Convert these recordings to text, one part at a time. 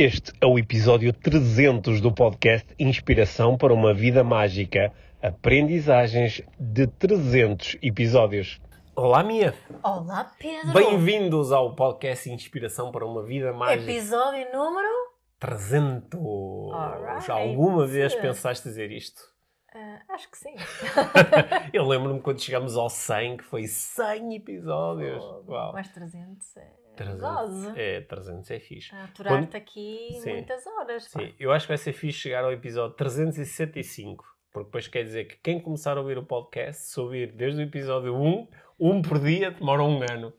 Este é o episódio 300 do podcast Inspiração para uma Vida Mágica. Aprendizagens de 300 episódios. Olá, Mia. Olá, Pedro. Bem-vindos ao podcast Inspiração para uma Vida Mágica. Episódio número 300. Alright. Alguma vez pensaste dizer isto? Ah, acho que sim. Eu lembro-me quando chegámos ao 100, que foi 100 episódios. Oh, Uau. Mais 300 é 300, gozo. é, 300 é fixe. A Aturar-te aqui Sim. muitas horas. pá. Sim, eu acho que vai ser fixe chegar ao episódio 365, porque depois quer dizer que quem começar a ouvir o podcast, se ouvir desde o episódio 1, um por dia, demora um ano.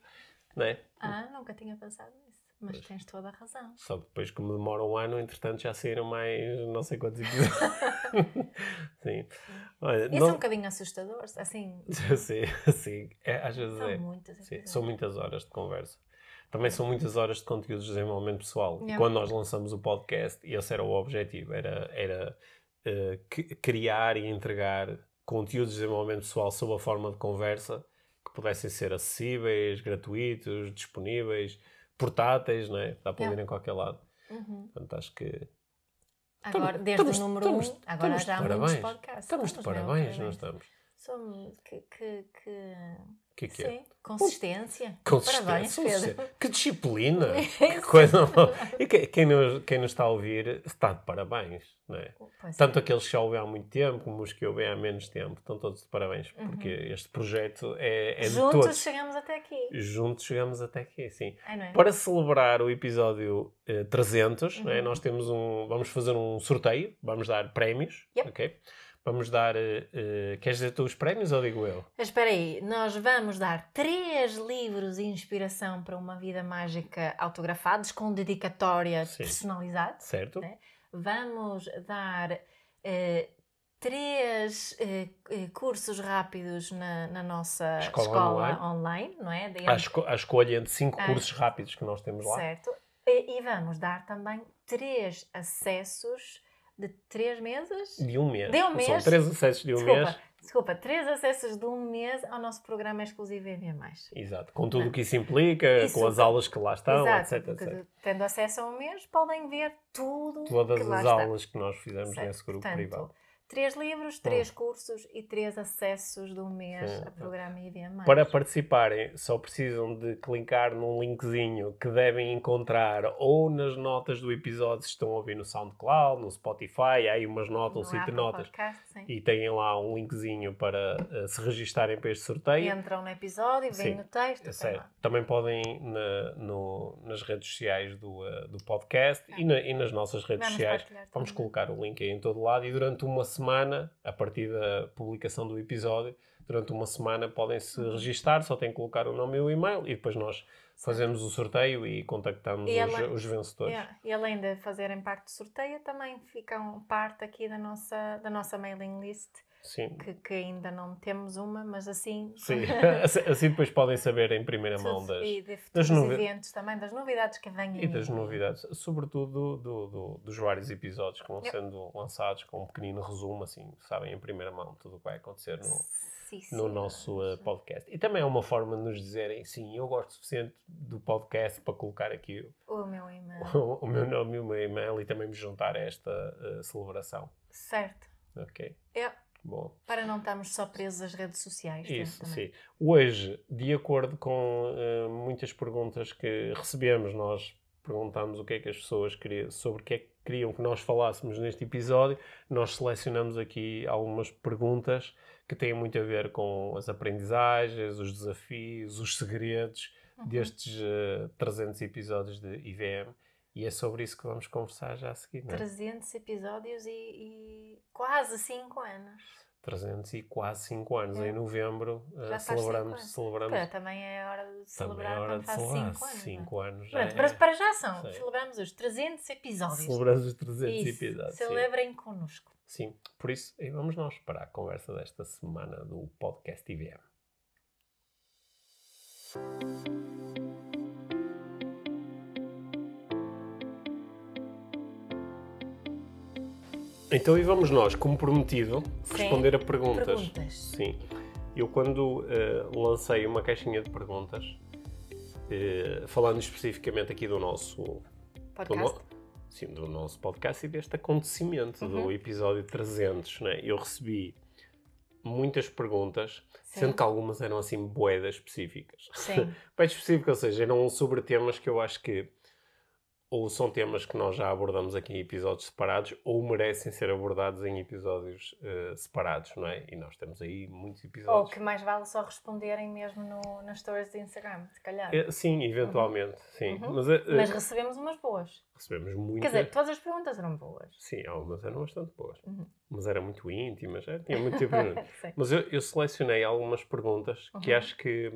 Não é? Ah, nunca tinha pensado nisso. Mas tens toda a razão. Só que depois, como demora um ano, entretanto já saíram mais não sei quantos episódios. Sim. Olha, Isso é um não... bocadinho assustador. Assim, sim, sim. É, às vezes são é. muitas. Sim, são muitas horas de conversa. Também são muitas horas de conteúdos de desenvolvimento pessoal. E Yeah. quando nós lançamos o podcast, e esse era o objetivo, era, era c- criar e entregar conteúdos de desenvolvimento pessoal sob a forma de conversa que pudessem ser acessíveis, gratuitos, disponíveis, portáteis, não é? Dá para Yeah. ouvir em qualquer lado. Uhum. Portanto, acho que Agora, Estamos- desde estamos- o número estamos- 1, agora estamos já há muitos parabéns. podcasts. estamos de mesmo, parabéns, não estamos. Somos. Que, que, que... Que é que é? Sim, consistência. Consistência, Parabéns, Pedro. Que disciplina! que coisa E que- quem nos, quem nos está a ouvir está de parabéns, não é? Pois é. Tanto aqueles que já ouvem há muito tempo, como os que ouvem há menos tempo, estão todos de parabéns, porque este projeto é, é de Uhum. Juntos todos. chegamos até aqui. Juntos chegamos até aqui, sim. É, é? Para celebrar o episódio eh, 300, não é? Uhum. nós temos um, vamos fazer um sorteio, vamos dar prémios, Yep. ok? Vamos dar, eh, queres dizer tu os prémios ou digo eu? Espera aí, nós vamos dar três livros de inspiração para uma vida mágica autografados com dedicatória Sim. personalizada. Certo? Né? Vamos dar eh, três cursos rápidos na, na nossa Escola escola, online. não é? De A, esco- a escolha entre cinco Ah. cursos rápidos que nós temos lá. Certo. E, e vamos dar também três acessos de três meses. De um mês. De um São mês? três acessos de um desculpa, mês. desculpa, três acessos de um mês ao nosso programa exclusivo EV+. Exato. Com tudo o que isso implica, Isso. com as aulas que lá estão, Exato, etc, etc. tendo acesso a um mês, podem ver tudo Todas as está. aulas que nós fizemos Certo. nesse grupo Portanto, privado. Três livros, três cursos e três acessos um mês Sim. a programa IVM+. Para participarem, só precisam de clicar num linkzinho que devem encontrar ou nas notas do episódio, se estão a ouvir no SoundCloud, no Spotify, há aí umas notas, um sítio de notas, Podcast, e têm lá um linkzinho para eh, se registarem para este sorteio. Entram no episódio, vêm no texto. É certo. Também podem na- no- nas redes sociais do, eh, do podcast e, na- e nas nossas redes Vamos sociais. Vamos também. colocar o link aí em todo lado e durante uma semana, a partir da publicação do episódio, durante uma semana podem se Uhum. registar, só têm que colocar o nome e o e-mail e depois nós fazemos o sorteio e contactamos E os, ela- os vencedores. Yeah. E além de fazerem parte do sorteio, também ficam parte aqui da nossa, da nossa mailing list. Que, que ainda não temos uma, mas assim... Sim. assim assim depois podem saber em primeira mão das, e de das novi- eventos também, das novidades que venham. E das novidades, sobretudo do, do- dos vários episódios que vão Yep. sendo lançados com um pequenino resumo, assim, sabem, em primeira mão, tudo o que vai acontecer no, Sim, sim. no nosso uh, podcast. E também é uma forma de nos dizerem, sim, eu gosto suficiente do podcast para colocar aqui O meu e-mail. o, o meu nome e o meu e-mail e também me juntar a esta uh, celebração. certo. Ok? É, Bom. para não estarmos só presos às redes sociais. temos Isso, sim. Hoje, de acordo com eh, muitas perguntas que recebemos, nós perguntamos o que é que as pessoas queriam, sobre o que é que queriam que nós falássemos neste episódio. Nós selecionamos aqui algumas perguntas que têm muito a ver com as aprendizagens, os desafios, os segredos Uhum. destes eh, 300 episódios de IVM. E é sobre isso que vamos conversar já a seguir, não é? 300 episódios e, e quase 5 anos. 300 e quase 5 anos. É. Em novembro eh, Já celebramos, celebramos Para, também é hora de Também celebrar é hora de celebrar. 5 anos. não é? Cinco anos. já Pronto, é- para, já são. Sim. Celebramos os 300 episódios. Celebramos os 300 Isso, episódios. Sim. Celebrem connosco. sim, por isso, vamos nós para a conversa desta semana do podcast IVM. Então, e vamos nós, como prometido, Sim. responder a perguntas. Perguntas. Sim. Eu, quando eh, lancei uma caixinha de perguntas, eh, falando especificamente aqui do nosso. do Podcast. no- sim, do nosso podcast e deste acontecimento Uhum. do episódio 300, né? Eu recebi muitas perguntas, Sim. sendo que algumas eram assim boedas específicas. Sim. Bem específico, ou seja, eram sobre temas que eu acho que ou são temas que nós já abordamos aqui em episódios separados ou merecem ser abordados em episódios eh, separados, não é? E nós temos aí muitos Ou episódios. que mais vale só responderem mesmo no, nas stories do Instagram, se calhar. Eh, sim, eventualmente, sim. Uhum. Mas, eh, Mas recebemos umas boas. recebemos Quer muitas. dizer, todas as perguntas eram boas. Sim, algumas eram bastante boas. Uhum. Mas eram muito íntimas, é, tinha muito tipo de-. Mas eu, eu selecionei algumas perguntas que Uhum. acho que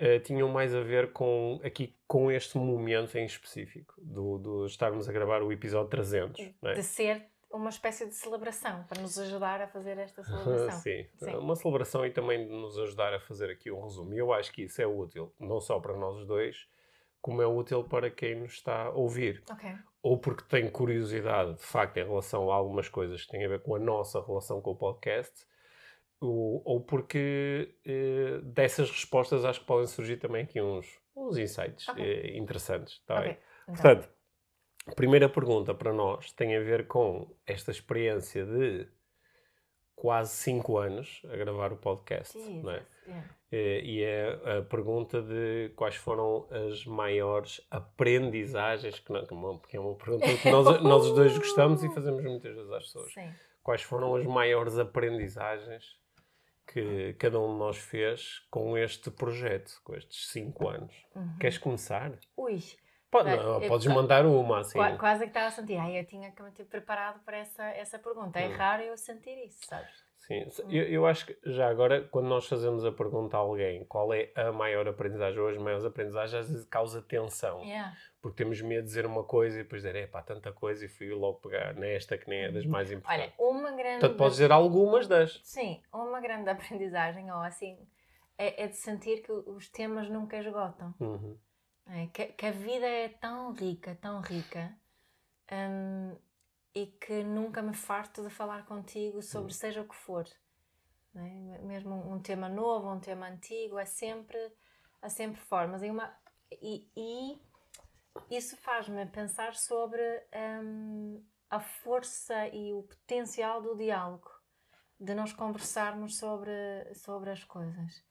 eh, tinham mais a ver com aqui com este momento em específico do, do estarmos a gravar o episódio 300, não é? De ser uma espécie de celebração, para nos ajudar a fazer esta celebração. Sim, Sim. uma celebração e também de nos ajudar a fazer aqui um resumo. E eu acho que isso é útil, não só para nós dois, como é útil para quem nos está a ouvir. Ok. Ou porque tem curiosidade, de facto, em relação a algumas coisas que têm a ver com a nossa relação com o podcast, ou, ou porque eh, dessas respostas acho que podem surgir também aqui uns, uns insights Ok. eh, interessantes. Tá bem? Ok. Então, Portanto, a primeira pergunta para nós tem a ver com esta experiência de quase 5 anos a gravar o podcast. Jesus, Não é? yeah. E é a pergunta de quais foram as maiores aprendizagens, que, não, que é uma- que é uma pergunta que nós, nós os dois gostamos e fazemos muitas vezes às pessoas. Sim. Quais foram as maiores aprendizagens que cada um de nós fez com este projeto, com estes 5 anos? Uhum. Queres começar? Ui, Pode, não, eu- podes mandar uma, assim. qua- quase que estava a sentir. Ai, eu tinha que me ter preparado para essa, essa pergunta. É Hum. raro eu sentir isso, sabes? Sim, se- eu, eu acho que já agora, quando nós fazemos a pergunta a alguém qual é a maior aprendizagem ou as maiores aprendizagens, às vezes causa tensão. Yeah. Porque temos medo de dizer uma coisa e depois dizer, é pá, tanta coisa e fui logo pegar nesta que nem é das mais importantes. Olha, uma grande. Portanto, podes dizer algumas das. Sim, uma grande aprendizagem, ou assim, é, é de sentir que os temas nunca esgotam. Uhum. É, que, que a vida é tão rica, tão rica, hum, e que nunca me farto de falar contigo sobre seja o que for. é? Mesmo um, tema novo, um tema antigo, é sempre, há sempre formas. E, uma, e, e isso faz-me pensar sobre hum, a força e o potencial do diálogo, de nós conversarmos sobre, sobre as coisas.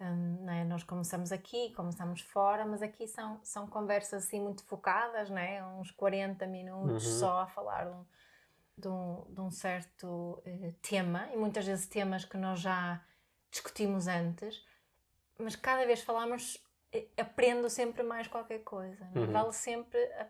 Hum, é? Nós começamos aqui, começamos fora, mas aqui são, são conversas assim muito focadas, não é? uns 40 minutos Uhum. só a falar de um, de um, de um certo eh, tema, e muitas vezes temas que nós já discutimos antes, mas cada vez falamos, eh, aprendo sempre mais qualquer coisa. é? Uhum. Vale sempre a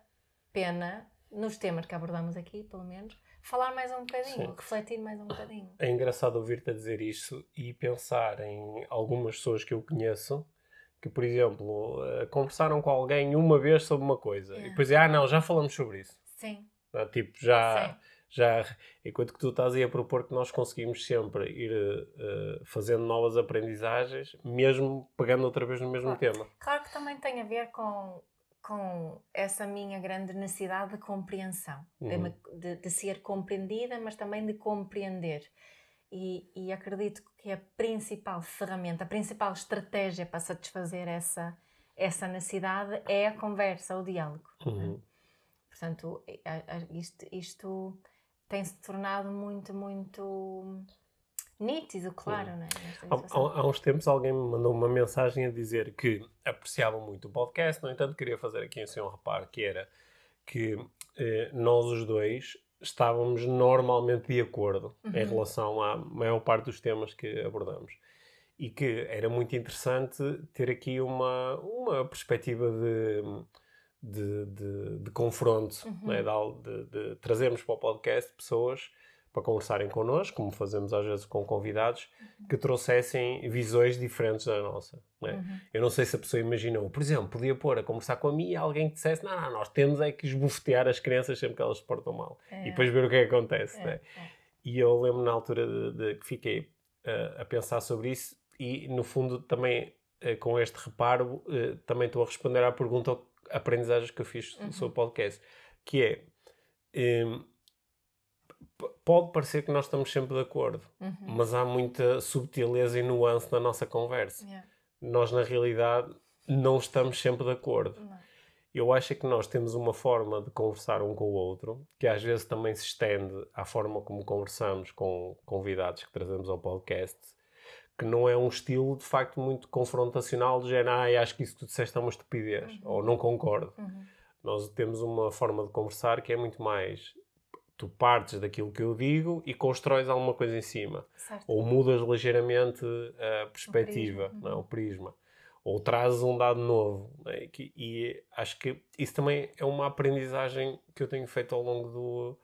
pena, nos temas que abordamos aqui, pelo menos, falar mais um bocadinho, Sim. refletir mais um bocadinho. É engraçado ouvir-te a dizer isto e pensar em algumas pessoas que eu conheço que, por exemplo, eh, conversaram com alguém uma vez sobre uma coisa e Yeah. depois, ah, não, já falamos sobre isso. Sim, Ah, Tipo, já, sim. já, enquanto que tu estás aí a propor que nós conseguimos sempre ir eh, fazendo novas aprendizagens, mesmo pegando outra vez no mesmo Claro. tema. Claro que também tem a ver com, com essa minha grande necessidade de compreensão, de, Uhum. de- de ser compreendida, mas também de compreender. E, e acredito que a principal ferramenta, a principal estratégia para satisfazer essa, essa necessidade é a conversa, o diálogo. Uhum. Portanto, isto, isto tem-se tornado muito, muito nítido, claro, não é? Há, há- uns tempos alguém me mandou uma mensagem a dizer que apreciava muito o podcast, no entanto queria fazer aqui assim um reparo, que era que eh, nós os dois estávamos normalmente de acordo em Uhum. relação à maior parte dos temas que abordamos. E que era muito interessante ter aqui uma, uma perspectiva de, de, de, de confronto, Uhum. é? de, al- de- de trazermos para o podcast pessoas para conversarem connosco, como fazemos às vezes com convidados, que trouxessem visões diferentes da nossa. não é? Uhum. Eu não sei se a pessoa imaginou, por exemplo, podia pôr a conversar com a mim e alguém que dissesse: Não, não, nós temos é que esbofetear as crianças sempre que elas se portam mal. É, E depois ver o que é que acontece. é, né? é. E eu lembro na altura de, de que fiquei eh, a pensar sobre isso e, no fundo, também eh, com este reparo, eh, também estou a responder à pergunta, aprendizagens que eu fiz Uhum. sobre o podcast, que é. p- Pode parecer que nós estamos sempre de acordo, Uhum. mas há muita subtileza e nuance na nossa conversa Yeah. nós na realidade não estamos sempre de acordo. Não. eu acho que nós temos uma forma de conversar um com o outro, que às vezes também se estende à forma como conversamos com convidados que trazemos ao podcast, que não é um estilo de facto muito confrontacional, de género, ah, acho que isso que tu disseste é uma estupidez, uhum. ou não concordo. Uhum. Nós temos uma forma de conversar que é muito mais tu partes daquilo que eu digo e constróis alguma coisa em cima. Certo. Ou mudas ligeiramente a perspectiva, o prisma. Não, é? o prisma ou trazes um dado novo. Né? E acho que isso também é uma aprendizagem que eu tenho feito ao longo do,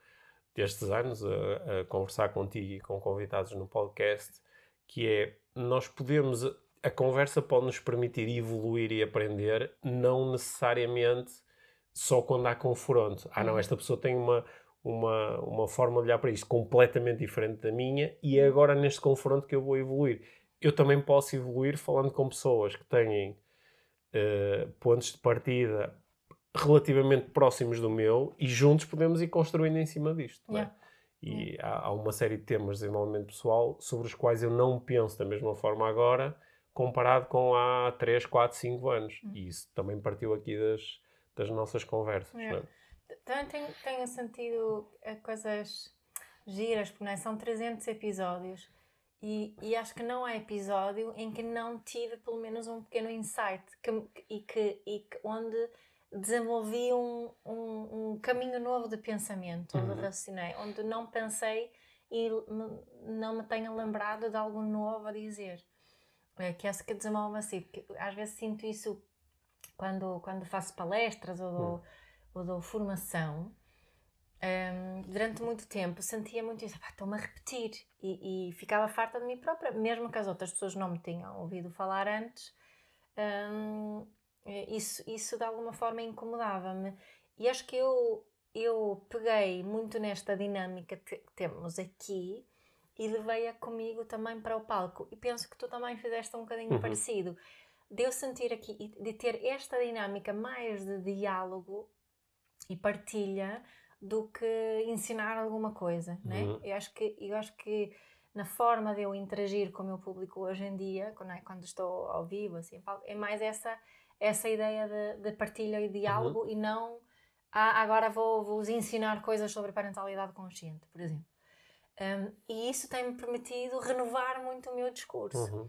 destes anos, a, a, conversar contigo e com convidados no podcast, que é nós podemos. A conversa pode nos permitir evoluir e aprender, não necessariamente só quando há confronto. Ah, não, uhum. esta pessoa tem uma, uma, uma forma de olhar para isto completamente diferente da minha e é agora neste confronto que eu vou evoluir eu também posso evoluir falando com pessoas que têm uh, pontos de partida relativamente próximos do meu e juntos podemos ir construindo em cima disto. É? Yeah. E yeah. há, há, uma série de temas de desenvolvimento pessoal sobre os quais eu não penso da mesma forma agora comparado com há 3, 4, 5 anos. Uhum. E isso também partiu aqui das, das nossas conversas. Yeah. É? Também tenho, tenho sentido eh, coisas giras, porque não é? são 300 episódios e, e, acho que não há episódio em que não tive pelo menos um pequeno insight que, e, que, e que onde desenvolvi um, um, um, caminho novo de pensamento, onde uhum. raciocinei, onde não pensei e me, não me tenha lembrado de algo novo a dizer. É, que é que desenvolve assim, porque às vezes sinto isso quando, quando faço palestras ou dou, uhum. Ou dou formação, um, durante muito tempo sentia muito isso, estou-me a repetir e, e, ficava farta de mim própria, mesmo que as outras pessoas não me tinham ouvido falar antes, um, isso, isso de alguma forma incomodava-me. E acho que eu, eu peguei muito nesta dinâmica que temos aqui e levei-a comigo também para o palco. E penso que tu também fizeste um bocadinho uhum. parecido. De eu sentir aqui, de ter esta dinâmica mais de diálogo e partilha do que ensinar alguma coisa, né? Uhum. Eu acho que eu acho que na forma de eu interagir com o meu público hoje em dia, quando, é, quando estou ao vivo, assim, é mais essa essa ideia de, de partilha e diálogo uhum. e não ah, agora vou vos ensinar coisas sobre parentalidade consciente, por exemplo. Um, e isso tem-me permitido renovar muito o meu discurso, uhum.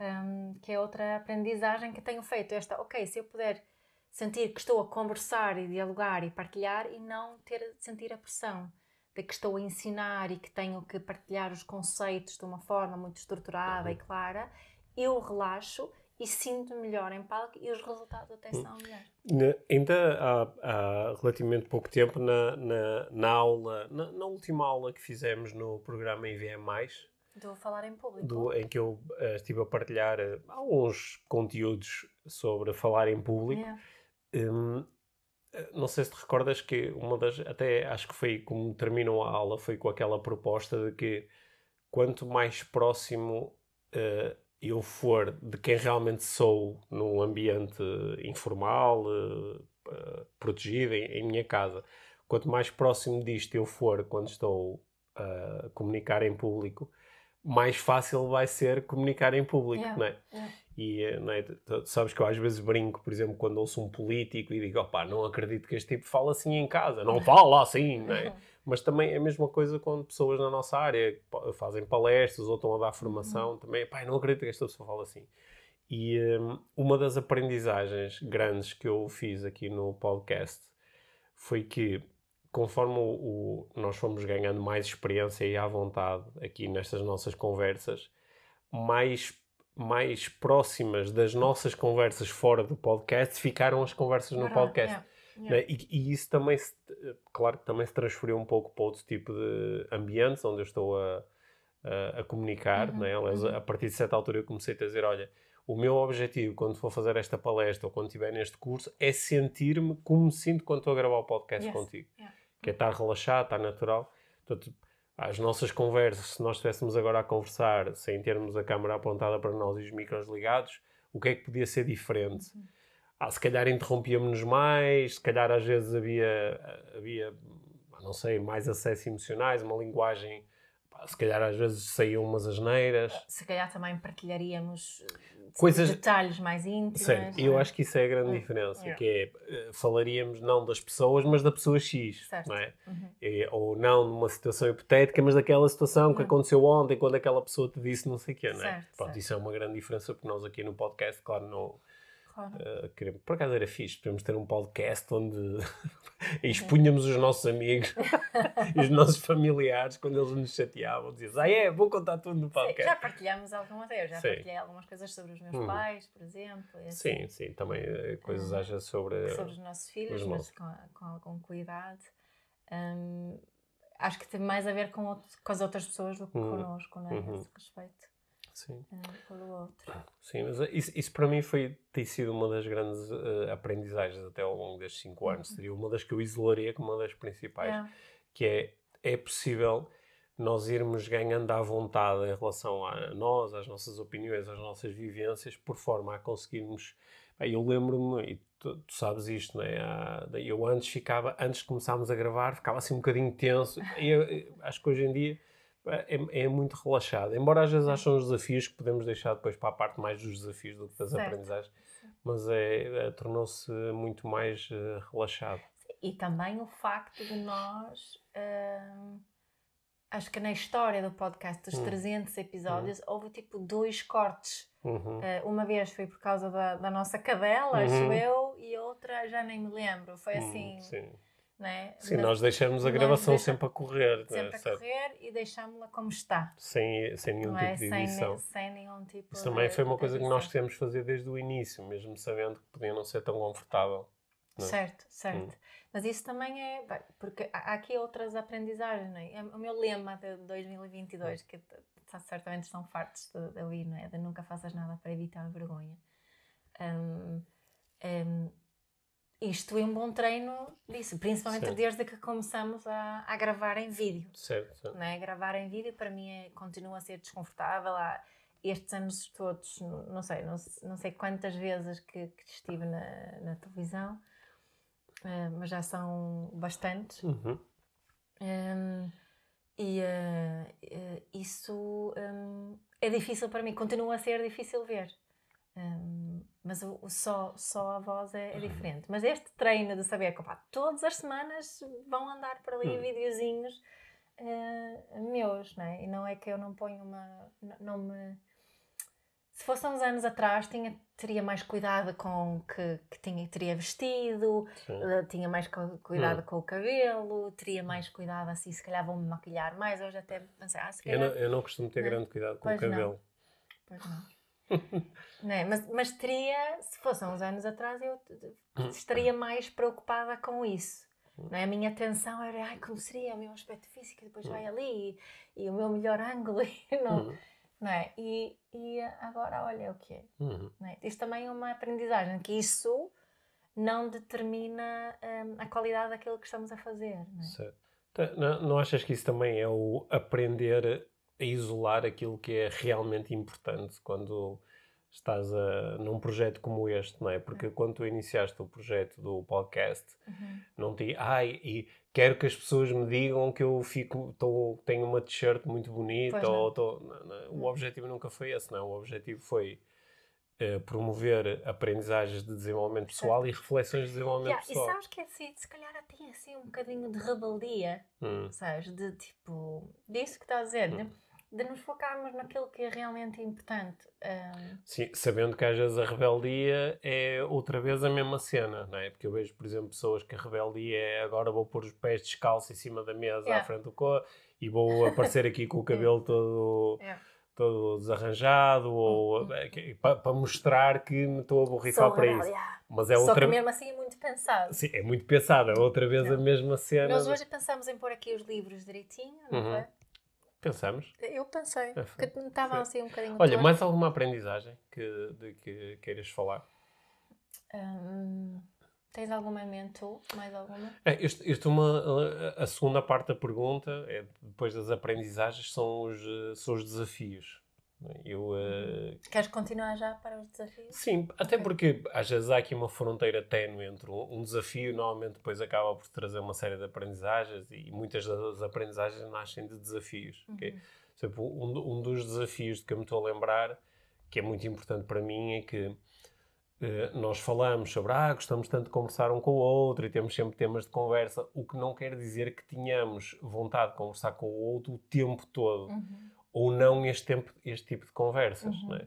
um, que é outra aprendizagem que tenho feito. Esta, ok, se eu puder sentir que estou a conversar e dialogar e partilhar e não ter sentir a pressão de que estou a ensinar e que tenho que partilhar os conceitos de uma forma muito estruturada uhum. e clara, eu relaxo e sinto melhor em palco e os resultados até são melhores. ainda há, há, relativamente pouco tempo, na, na, na aula, na, na, última aula que fizemos no programa IVM+, do Falar em Público, do, em que eu uh, estive a partilhar uh, alguns conteúdos sobre falar em público, yeah Hum, não sei se te recordas que uma das. Até acho que foi como terminou a aula, foi com aquela proposta de que quanto mais próximo uh, eu for de quem realmente sou num ambiente informal, uh, uh, protegido, em, em, minha casa, quanto mais próximo disto eu for quando estou a comunicar em público, mais fácil vai ser comunicar em público, yeah, não é? Yeah. E eh, não é? tu sabes que eu às vezes brinco, por exemplo, quando ouço um político e digo, opá, não acredito que este tipo fala assim em casa, não fala assim, não é? Mas também é a mesma coisa quando pessoas na nossa área fazem palestras ou estão a dar formação, uhum. também, pá, não acredito que esta pessoa fala assim. E um, uma das aprendizagens grandes que eu fiz aqui no podcast foi que conforme o, o, nós fomos ganhando mais experiência e à vontade aqui nestas nossas conversas, mais, mais próximas das nossas conversas fora do podcast ficaram as conversas no podcast. Yeah. Yeah. Né? E, e, isso também, se, claro que também se transferiu um pouco para outro tipo de ambientes onde eu estou a, a, a comunicar. Uhum. Né? Aliás, uhum. a partir de certa altura eu comecei a dizer: olha, o meu objetivo quando for fazer esta palestra ou quando estiver neste curso é sentir-me como me sinto quando estou a gravar o podcast yes. contigo. Yeah que é estar relaxado, estar natural. Portanto, as nossas conversas, se nós estivéssemos agora a conversar sem termos a câmera apontada para nós e os micros ligados, o que é que podia ser diferente? Uhum. Ah, se calhar interrompíamos mais, se calhar às vezes havia, havia, não sei, mais acessos emocionais, uma linguagem, se calhar às vezes saíam umas asneiras. Se calhar também partilharíamos coisas... detalhes mais íntimos. Certo, eu acho que isso é a grande diferença, Yeah. que é, eh, falaríamos não das pessoas, mas da pessoa X, Certo. não é? Uhum. E- Ou não numa situação hipotética, mas daquela situação que Uhum. aconteceu ontem, quando aquela pessoa te disse não sei o quê, não é? Certo, Pronto, isso é uma grande diferença, porque nós aqui no podcast, claro, não Claro. queremos... Por acaso era fixe, podemos ter um podcast onde expunhamos os nossos amigos e os nossos familiares quando eles nos chateavam, diziam, ah é, vou contar tudo no Sim, podcast. já partilhamos algumas, eu já Sim. partilhei algumas coisas sobre os meus Uhum. pais, por exemplo. assim, Sim, sim, também eh, coisas Ah, às vezes sobre... sobre os nossos filhos, os mas com, com algum cuidado. Hum, acho que tem mais a ver com, outro- com as outras pessoas do que Uhum. connosco, não é? Uhum. Esse respeito Sim. pelo outro. Sim, mas isso, isso para mim foi, tem sido uma das grandes eh, aprendizagens até ao longo destes cinco anos. Uhum. Seria uma das que eu isolaria como uma das principais, Yeah. que é, é possível nós irmos ganhando à vontade em relação a nós, às nossas opiniões, às nossas vivências, por forma a conseguirmos... Bem, Eu lembro-me, e tu, tu sabes isto, é? Há- Eu antes ficava, antes de começarmos a gravar, ficava assim um bocadinho tenso. E eu acho que hoje em dia é, é muito relaxado. Embora às vezes acham os desafios que podemos deixar depois para a parte mais dos desafios do que das Certo. aprendizagens, mas é, é- tornou-se muito mais eh, relaxado. E também o facto de nós. hum, acho que na história do podcast dos Hum. 300 episódios houve tipo dois cortes. Uhum. Uh, uma vez foi por causa da, da nossa cadela, Uhum. acho eu, e outra já nem me lembro. Foi Hum, assim, sim, né? sim Mas nós deixamos a gravação deixa- sempre a correr, né, sempre a certo? correr e deixámos-la como está. sem, sem nenhum não tipo é? de Sem, edição. ne- sem nenhum tipo Isso também de- foi uma coisa que nós quisemos fazer desde o início, mesmo sabendo que podia não ser tão confortável. não é? Certo, certo. Hum. Mas isso também é. bem, Porque há aqui outras aprendizagens, não é? O meu lema de 2022, que t- t- certamente estão fartos de, de ouvir, não é? De nunca faças nada para evitar a vergonha. Hum, hum, isto é um bom treino disso, principalmente Sim. desde que começamos a, a gravar em vídeo. Certo, certo. Não é? Gravar em vídeo para mim é, continua a ser desconfortável. Há estes anos todos, não sei, não, não sei quantas vezes que, que estive na, na televisão, eh, mas já são bastantes. Uhum. Hum, e eh, isso hum, é difícil para mim, continua a ser difícil ver. Hum, mas o, o só, só a voz é, é diferente. Mas este treino de saber que todas as semanas vão andar por ali Hum. videozinhos eh, meus, não é? E não é que eu não ponho uma. n- Não me. Se fosse uns anos atrás, tinha, teria mais cuidado com o que, que tinha, teria vestido. Uh, tinha mais cu- cuidado Hum. com o cabelo, teria mais cuidado assim, se calhar vou-me maquilhar mais. Hoje até pensei, ah, se Eu calhar. não, eu não costumo ter Não. grande cuidado com Pois o não. cabelo. Pois não. não é? mas, mas teria, se fosse há uns anos atrás, eu estaria mais preocupada com isso. Não é? A minha atenção era, ai, como seria o meu aspecto físico, depois vai ali e, e o meu melhor ângulo. e não, Uhum. não é? e, e agora, olha o que é. Uhum. Não é? Isto também é uma aprendizagem, que isso não determina hum, a qualidade daquilo que estamos a fazer. Não é? Certo. Tá, Não, não achas que isso também é o aprender a isolar aquilo que é realmente importante quando estás a, num projeto como este, não é? Porque quando tu iniciaste o projeto do podcast, Uhum. não te ai, e quero que as pessoas me digam que eu fico, tô, tenho uma t-shirt muito bonita, não. ou tô, não, não, o Não. objetivo nunca foi esse, não. O objetivo foi eh, promover aprendizagens de desenvolvimento pessoal e reflexões de desenvolvimento Yeah, e pessoal. sabes que é assim, se calhar até assim um bocadinho de rebeldia, Hum. sabes? De tipo, disso que estás a dizer, Hum. né? De nos focarmos naquilo que é realmente importante. Hum, Sim, sabendo que às vezes a rebeldia é outra vez a mesma cena, não é? Porque eu vejo, por exemplo, pessoas que a rebeldia é agora vou pôr os pés descalços em cima da mesa à Yeah. frente do corpo e vou aparecer aqui com o cabelo todo, Yeah. todo desarranjado ou Hum, hum, para mostrar que me estou a borrifar para rebelde, isso. Mas é Só outra que mesmo assim é muito pensado. Sim, é muito pensada, outra vez a Não. mesma cena. Nós hoje pensamos em pôr aqui os livros direitinho, não Uhum. foi? Pensamos. Eu pensei, É, porque estavam Foi. assim um bocadinho Olha, mais alguma aprendizagem que, de que queiras falar? Hum, tens alguma em mente tu? Mais alguma? É, isto, isto é uma, a segunda parte da pergunta, é, depois das aprendizagens, são os, eh, são os desafios. Eu, eh, Queres continuar já para os desafios? sim, até Ok. porque às vezes há aqui uma fronteira ténue entre um, desafio, normalmente depois acaba por trazer uma série de aprendizagens e muitas das aprendizagens nascem de desafios. Uhum. Por exemplo, um, um dos desafios de que eu me estou a lembrar, que é muito importante para mim é que eh, nós falamos sobre, ah, gostamos tanto de conversar um com o outro e temos sempre temas de conversa, o que não quer dizer que tenhamos vontade de conversar com o outro o tempo todo, Uhum. Ou não este, tempo, este tipo de conversas, Uhum. é?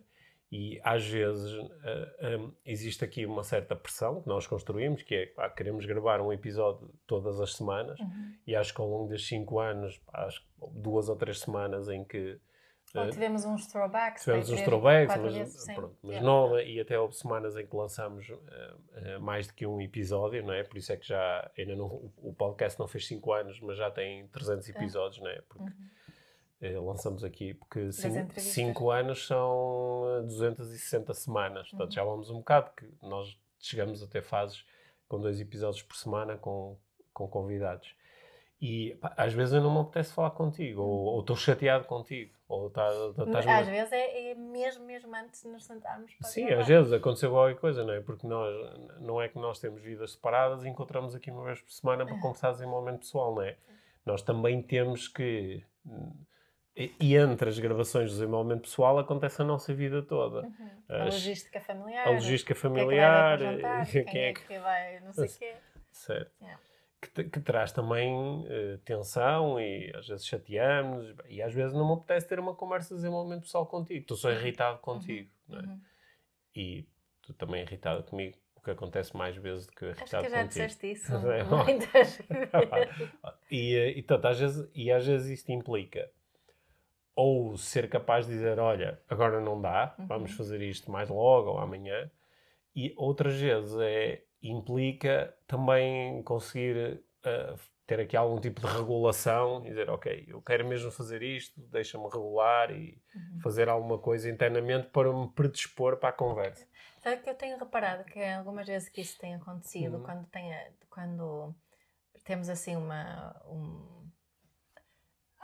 E às vezes eh, um, existe aqui uma certa pressão que nós construímos, que é, pá, queremos gravar um episódio todas as semanas, Uhum. e acho que ao longo destes cinco anos, pá, acho que duas ou três semanas em que Ou eh, tivemos uns throwbacks. Tivemos foi uns throwbacks, mas, vezes, pronto, mas Yeah. não, e até houve semanas em que lançamos eh, eh, mais do que um episódio, não é? Por isso é que já, ainda não, o, podcast não fez 5 anos, mas já tem 300 episódios, não é? Porque Uhum. Eh, lançamos aqui, porque entrevistas. 5 anos são eh, 260 semanas, portanto Uhum. já vamos um bocado, que nós chegamos a ter fases com dois episódios por semana com, com convidados. E pá, às vezes eu não me apetece falar contigo, ou- ou estou chateado contigo, ou tá, tá, estás Às vezes é, é mesmo, mesmo antes de nos sentarmos para Sim, gravar. às vezes aconteceu qualquer coisa, não é? Porque nós, não é que nós temos vidas separadas e encontramos aqui uma vez por semana para É. conversar em momento pessoal, não é? Nós também temos que. E e entre as gravações do desenvolvimento pessoal acontece a nossa vida toda. Uhum. A As- logística familiar. A logística quem é que familiar, vai jantar, quem é que vai não sei o quê. Certo. Yeah. Que, que traz também eh, tensão e às vezes chateamos e às vezes não me apetece ter uma conversa de desenvolvimento pessoal contigo. Estou só irritado contigo, não é? Uhum. E tu também irritado comigo, o que acontece mais vezes do que eu Acho irritado que já contigo. disseste isso É, muitas vezes. e, eh, e, portanto, às vezes, e às vezes isto implica ou ser capaz de dizer, olha, agora não dá, Uhum. vamos fazer isto mais logo ou amanhã. E outras vezes é, implica também conseguir eh, ter aqui algum tipo de regulação e dizer, ok, eu quero mesmo fazer isto, deixa-me regular e Uhum. fazer alguma coisa internamente para me predispor para a conversa. Sabe que eu tenho reparado que algumas vezes que isso tem acontecido, Uhum. quando, tem, a- quando temos assim uma. Um,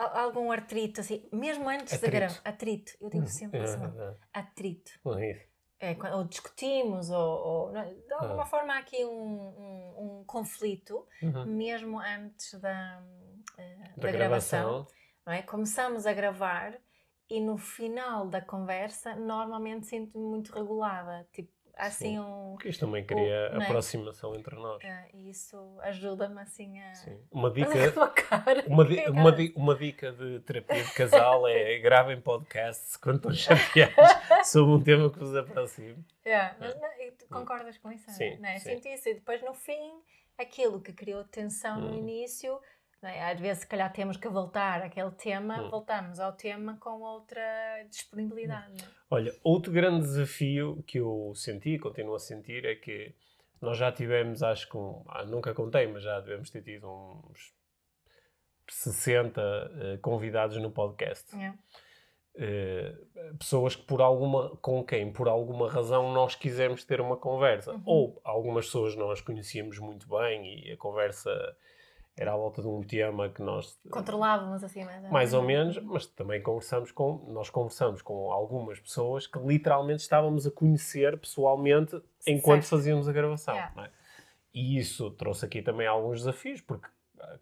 algum artrito, assim, mesmo antes Atrito. de gravar. Atrito, eu digo sempre É, esse nome. é, Atrito. não é isso. É, ou discutimos, ou, ou- não, de alguma Ah. forma há aqui um, um, um conflito, Uhum. mesmo antes da, eh, Da, da gravação. gravação. não é? Começamos a gravar e no final da conversa normalmente sinto-me muito regulada. Tipo, assim Sim. um. Porque isto também cria não é? aproximação entre nós. ah, e isso ajuda-me assim a. Sim. Uma dica, uma, di- uma, di- uma dica de terapia de casal é gravem podcasts quando estão chateados sobre um tema que vos aproxime. Yeah, mas não, e tu concordas com isso? Sim, não é? sim. Sinto isso. E depois no fim, aquilo que criou tensão no Hum. início. É? Às vezes, se calhar, temos que voltar àquele tema, Hum. voltamos ao tema com outra disponibilidade. é? Olha, outro grande desafio que eu senti, continuo a sentir, é que nós já tivemos, acho que, um, ah, nunca contei, mas já devemos ter tido uns 60 eh, convidados no podcast. Yeah. Eh, pessoas que por alguma com quem por alguma razão nós quisemos ter uma conversa Uhum. ou algumas pessoas nós conhecíamos muito bem e a conversa era à volta de um tema que nós Controlávamos assim mais ou mais ou menos mas também conversamos com nós conversamos com algumas pessoas que literalmente estávamos a conhecer pessoalmente enquanto Certo. fazíamos a gravação Yeah. é? e isso trouxe aqui também alguns desafios porque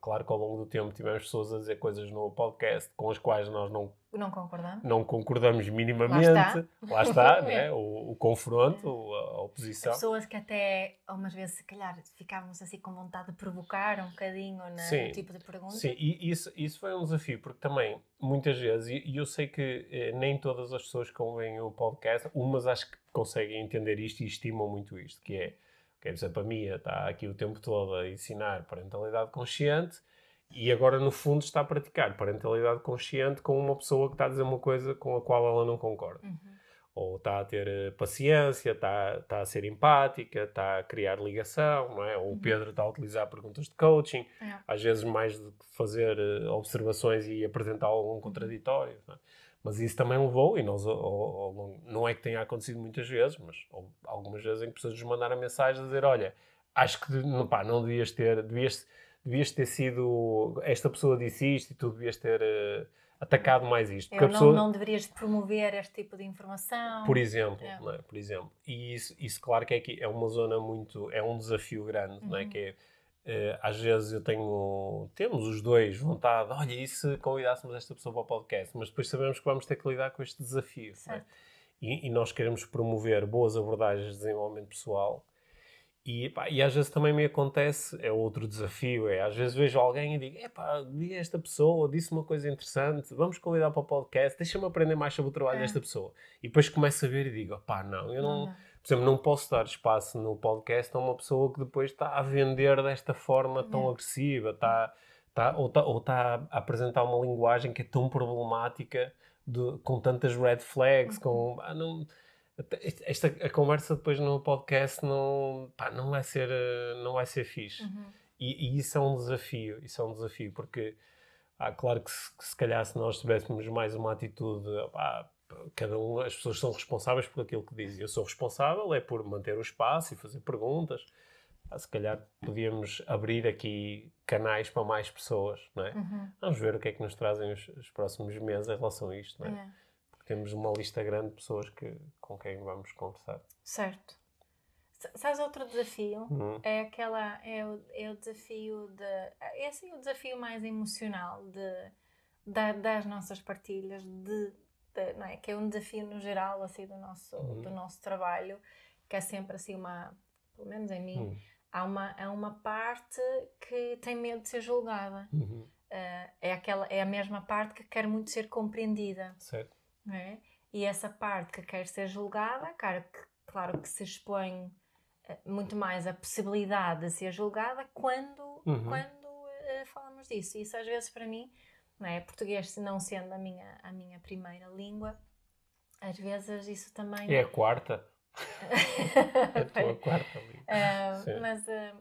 claro que ao longo do tempo tivemos pessoas a dizer coisas no podcast com as quais nós não Não concordamos? não concordamos minimamente. Lá Lá está, né? O, o confronto, a, oposição. Pessoas que até, umas vezes, se calhar, ficávamos assim com vontade de provocar um bocadinho na- Sim. no tipo de pergunta. Sim, e isso, isso foi um desafio, porque também, muitas vezes, e, e eu sei que eh, nem todas as pessoas que ouvem o podcast, umas acho que conseguem entender isto e estimam muito isto, que é, quer dizer, para mim, está aqui o tempo todo a ensinar parentalidade consciente e agora, no fundo, está a praticar parentalidade consciente com uma pessoa que está a dizer uma coisa com a qual ela não concorda. Uhum. ou está a ter eh, paciência, está, está a ser empática, está a criar ligação, não é? Ou o Pedro está a utilizar perguntas de coaching, É. às vezes mais que fazer eh, observações e apresentar algum contraditório. não é? Mas isso também levou, e nós, ao- ao- longo- não é que tenha acontecido muitas vezes, mas algumas vezes em que pessoas nos mandaram mensagem a dizer: Olha, acho que não, pá, não devias ter, devias, devias ter sido, esta pessoa disse isto e tu devias ter eh, atacado mais isto. Porque Eu a não, pessoa, não deverias promover este tipo de informação. por exemplo, É. é? por exemplo. E isso, isso claro que é, aqui, é uma zona muito, é um desafio grande, não é? Uhum. Que é, às vezes eu tenho, temos os dois vontade, olha, e se convidássemos esta pessoa para o podcast? Mas depois sabemos que vamos ter que lidar com este desafio. é? E, e nós queremos promover boas abordagens de desenvolvimento pessoal. E, pá, e às vezes também me acontece, é outro desafio, é às vezes vejo alguém e digo, epá, vi esta pessoa, disse uma coisa interessante, vamos convidar para o podcast, deixa-me aprender mais sobre o trabalho É. desta pessoa. E depois começo a ver e digo, pá, não, eu não, Não. Por exemplo, não posso dar espaço no podcast a uma pessoa que depois está a vender desta forma tão É. agressiva, está, está, ou, está, ou está a apresentar uma linguagem que é tão problemática, de- com tantas red flags, Uhum. com... ah, não, esta, a conversa depois no podcast não, pá, não, vai ser, eh, não vai ser fixe. Uhum. E, e isso é um desafio, isso é um desafio, porque ah, claro que se, que se calhar se nós tivéssemos mais uma atitude, pá, cada um, as pessoas são responsáveis por aquilo que dizem. Eu sou responsável é por manter o espaço e fazer perguntas. Ah, se calhar podíamos abrir aqui canais para mais pessoas, não é? Uhum. Vamos ver o que é que nos trazem os, os próximos meses em relação a isto, não é? É. Porque temos uma lista grande de pessoas que, com quem vamos conversar. Certo. Sabes outro desafio? Uhum. É aquela. É o, é o desafio de. É assim o desafio mais emocional de, da- das nossas partilhas, de, de- não é? que é um desafio no geral assim, do, nosso, Uhum. do nosso trabalho, que é sempre assim uma. Pelo menos em mim, Uhum. há, uma, há uma parte que tem medo de ser julgada. Uhum. Eh, é, aquela, é a mesma parte que quer muito ser compreendida. Certo? é? E essa parte que quer ser julgada, claro que, claro que se expõe eh, muito mais a possibilidade de ser julgada quando, Uhum. quando eh, falamos disso. Isso às vezes para mim, é? Português não sendo a minha, a minha primeira língua, às vezes isso também... É a quarta. É a tua quarta. Ah, Sim. mas ah,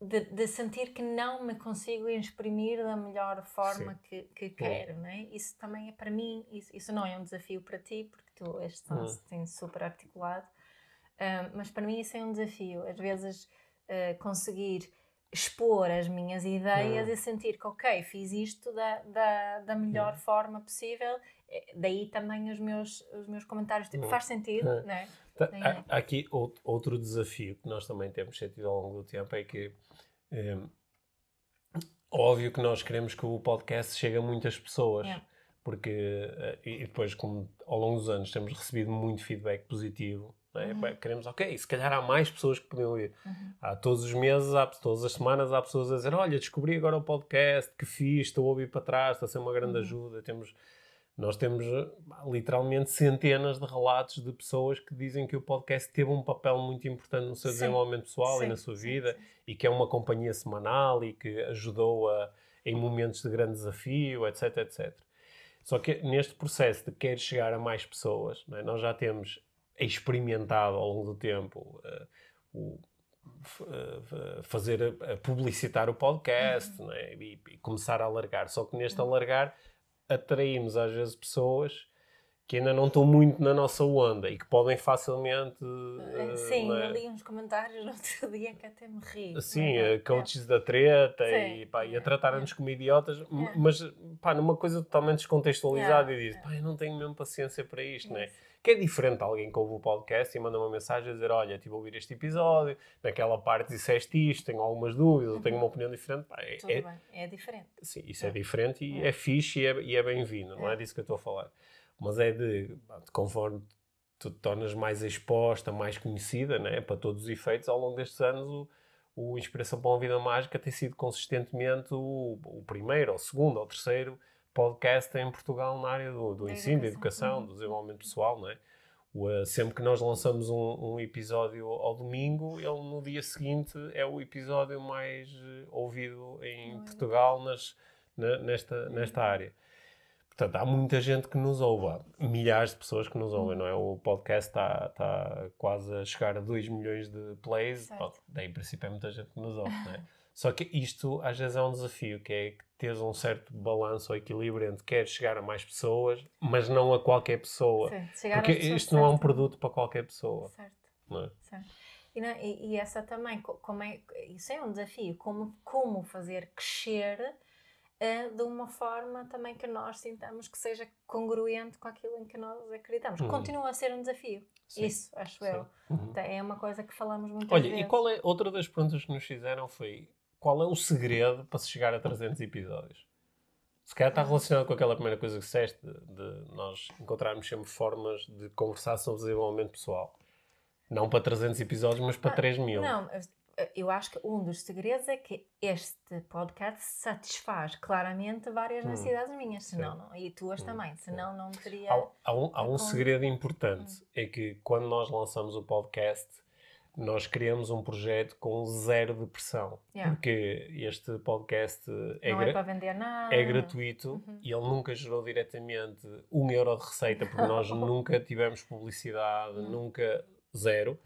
de, de sentir que não me consigo exprimir da melhor forma Sim. que, que quero, não é? Isso também é para mim, isso, isso não é um desafio para ti, porque tu este som Hum. super articulado, Ah, mas para mim isso é um desafio. Às vezes conseguir expor as minhas ideias Hum. e sentir que, ok, fiz isto da, da, da melhor Hum. forma possível. Eh, Daí também os meus, os meus comentários, tipo, Hum. faz sentido, Hum. não é? Tá, há- há aqui out- outro desafio que nós também temos sentido ao longo do tempo é que eh, óbvio que nós queremos que o podcast chegue a muitas pessoas Yeah. porque eh, e depois como ao longo dos anos temos recebido muito feedback positivo é? Uhum. Queremos ok se calhar há mais pessoas que podiam ouvir Uhum. há todos os meses há, todas as semanas há pessoas a dizer olha descobri agora o podcast que fiz estou a ouvir para trás está a ser uma grande Uhum. ajuda temos nós temos eh, literalmente centenas de relatos de pessoas que dizem que o podcast teve um papel muito importante no seu Sim. desenvolvimento pessoal e Sim, na sua sim, vida e que é uma companhia semanal e que ajudou a, em momentos de grande desafio, etc, etc. Só que neste processo de querer chegar a mais pessoas, é? nós já temos experimentado ao longo do tempo eh, o eh, fazer a- a publicitar o podcast Uhum. não é? e, e começar a alargar. Só que neste alargar atraímos às vezes pessoas que ainda não estão muito na nossa onda e que podem facilmente. eh, Sim, não é? eu li uns comentários no outro dia que até me ri. Mas, eh, coaches da treta Sim, e, pá, e a tratarem-nos como idiotas, mas pá, numa coisa totalmente descontextualizada e diz: pá, eu não tenho mesmo paciência para isto, né? Que é diferente de alguém que ouve o podcast e manda uma mensagem a dizer: Olha, estive a ouvir este episódio, naquela parte disseste isto, tenho algumas dúvidas, eu tenho uma opinião diferente. Pá, é, Tudo é- bem, é diferente. sim, isso é diferente e é fixe e é, e é bem-vindo, não é É. disso que eu estou a falar. Mas é de, conforme tu te tornas mais exposta, mais conhecida, né, para todos os efeitos, ao longo destes anos, o, o Inspiração para uma Vida Mágica tem sido consistentemente o, o primeiro, ou segundo, ou terceiro podcast em Portugal na área do, do Da ensino, da educação. Uhum. do desenvolvimento pessoal, não é? O, eh, sempre que nós lançamos um, um episódio ao domingo, ele no dia seguinte é o episódio mais eh, ouvido em Olha. Portugal nas, na- nesta, nesta área. Portanto, há muita gente que nos ouve, há milhares de pessoas que nos ouvem, não é? O podcast está está quase a chegar a 2 milhões de plays, daí em princípio é muita gente que nos ouve, não é? Só que isto às vezes é um desafio, que é que teres um certo balanço ou equilíbrio entre querer chegar a mais pessoas, mas não a qualquer pessoa. Sim, Porque isto não é um produto para qualquer pessoa, Certo, não é? certo. E, não- e- e essa também, co- como é, isso é um desafio, como, como fazer crescer eh, de uma forma também que nós sintamos que seja congruente com aquilo em que nós acreditamos. Uhum. Continua a ser um desafio. Sim, Isso, acho eu. sim. Uhum. Então, É uma coisa que falamos muitas Olha, vezes. e qual é outra das perguntas que nos fizeram foi qual é o segredo para se chegar a 300 episódios? Se calhar está relacionado com aquela primeira coisa que disseste, de, de nós encontrarmos sempre formas de conversar sobre desenvolvimento pessoal. Não para 300 episódios, mas para Ah, 3 mil. Não, eu- acho que um dos segredos é que este podcast satisfaz claramente várias Hum, necessidades minhas, senão sim. não, e tuas Hum, também, sim. senão não teria. Há, há um, há um segredo importante, é que quando nós lançamos o podcast, nós criamos um projeto com zero de pressão. Yeah. Porque este podcast é, não é para vender nada. é gratuito Uhum. e ele nunca gerou diretamente um euro de receita, porque nós nunca tivemos publicidade, Hum. nunca zero.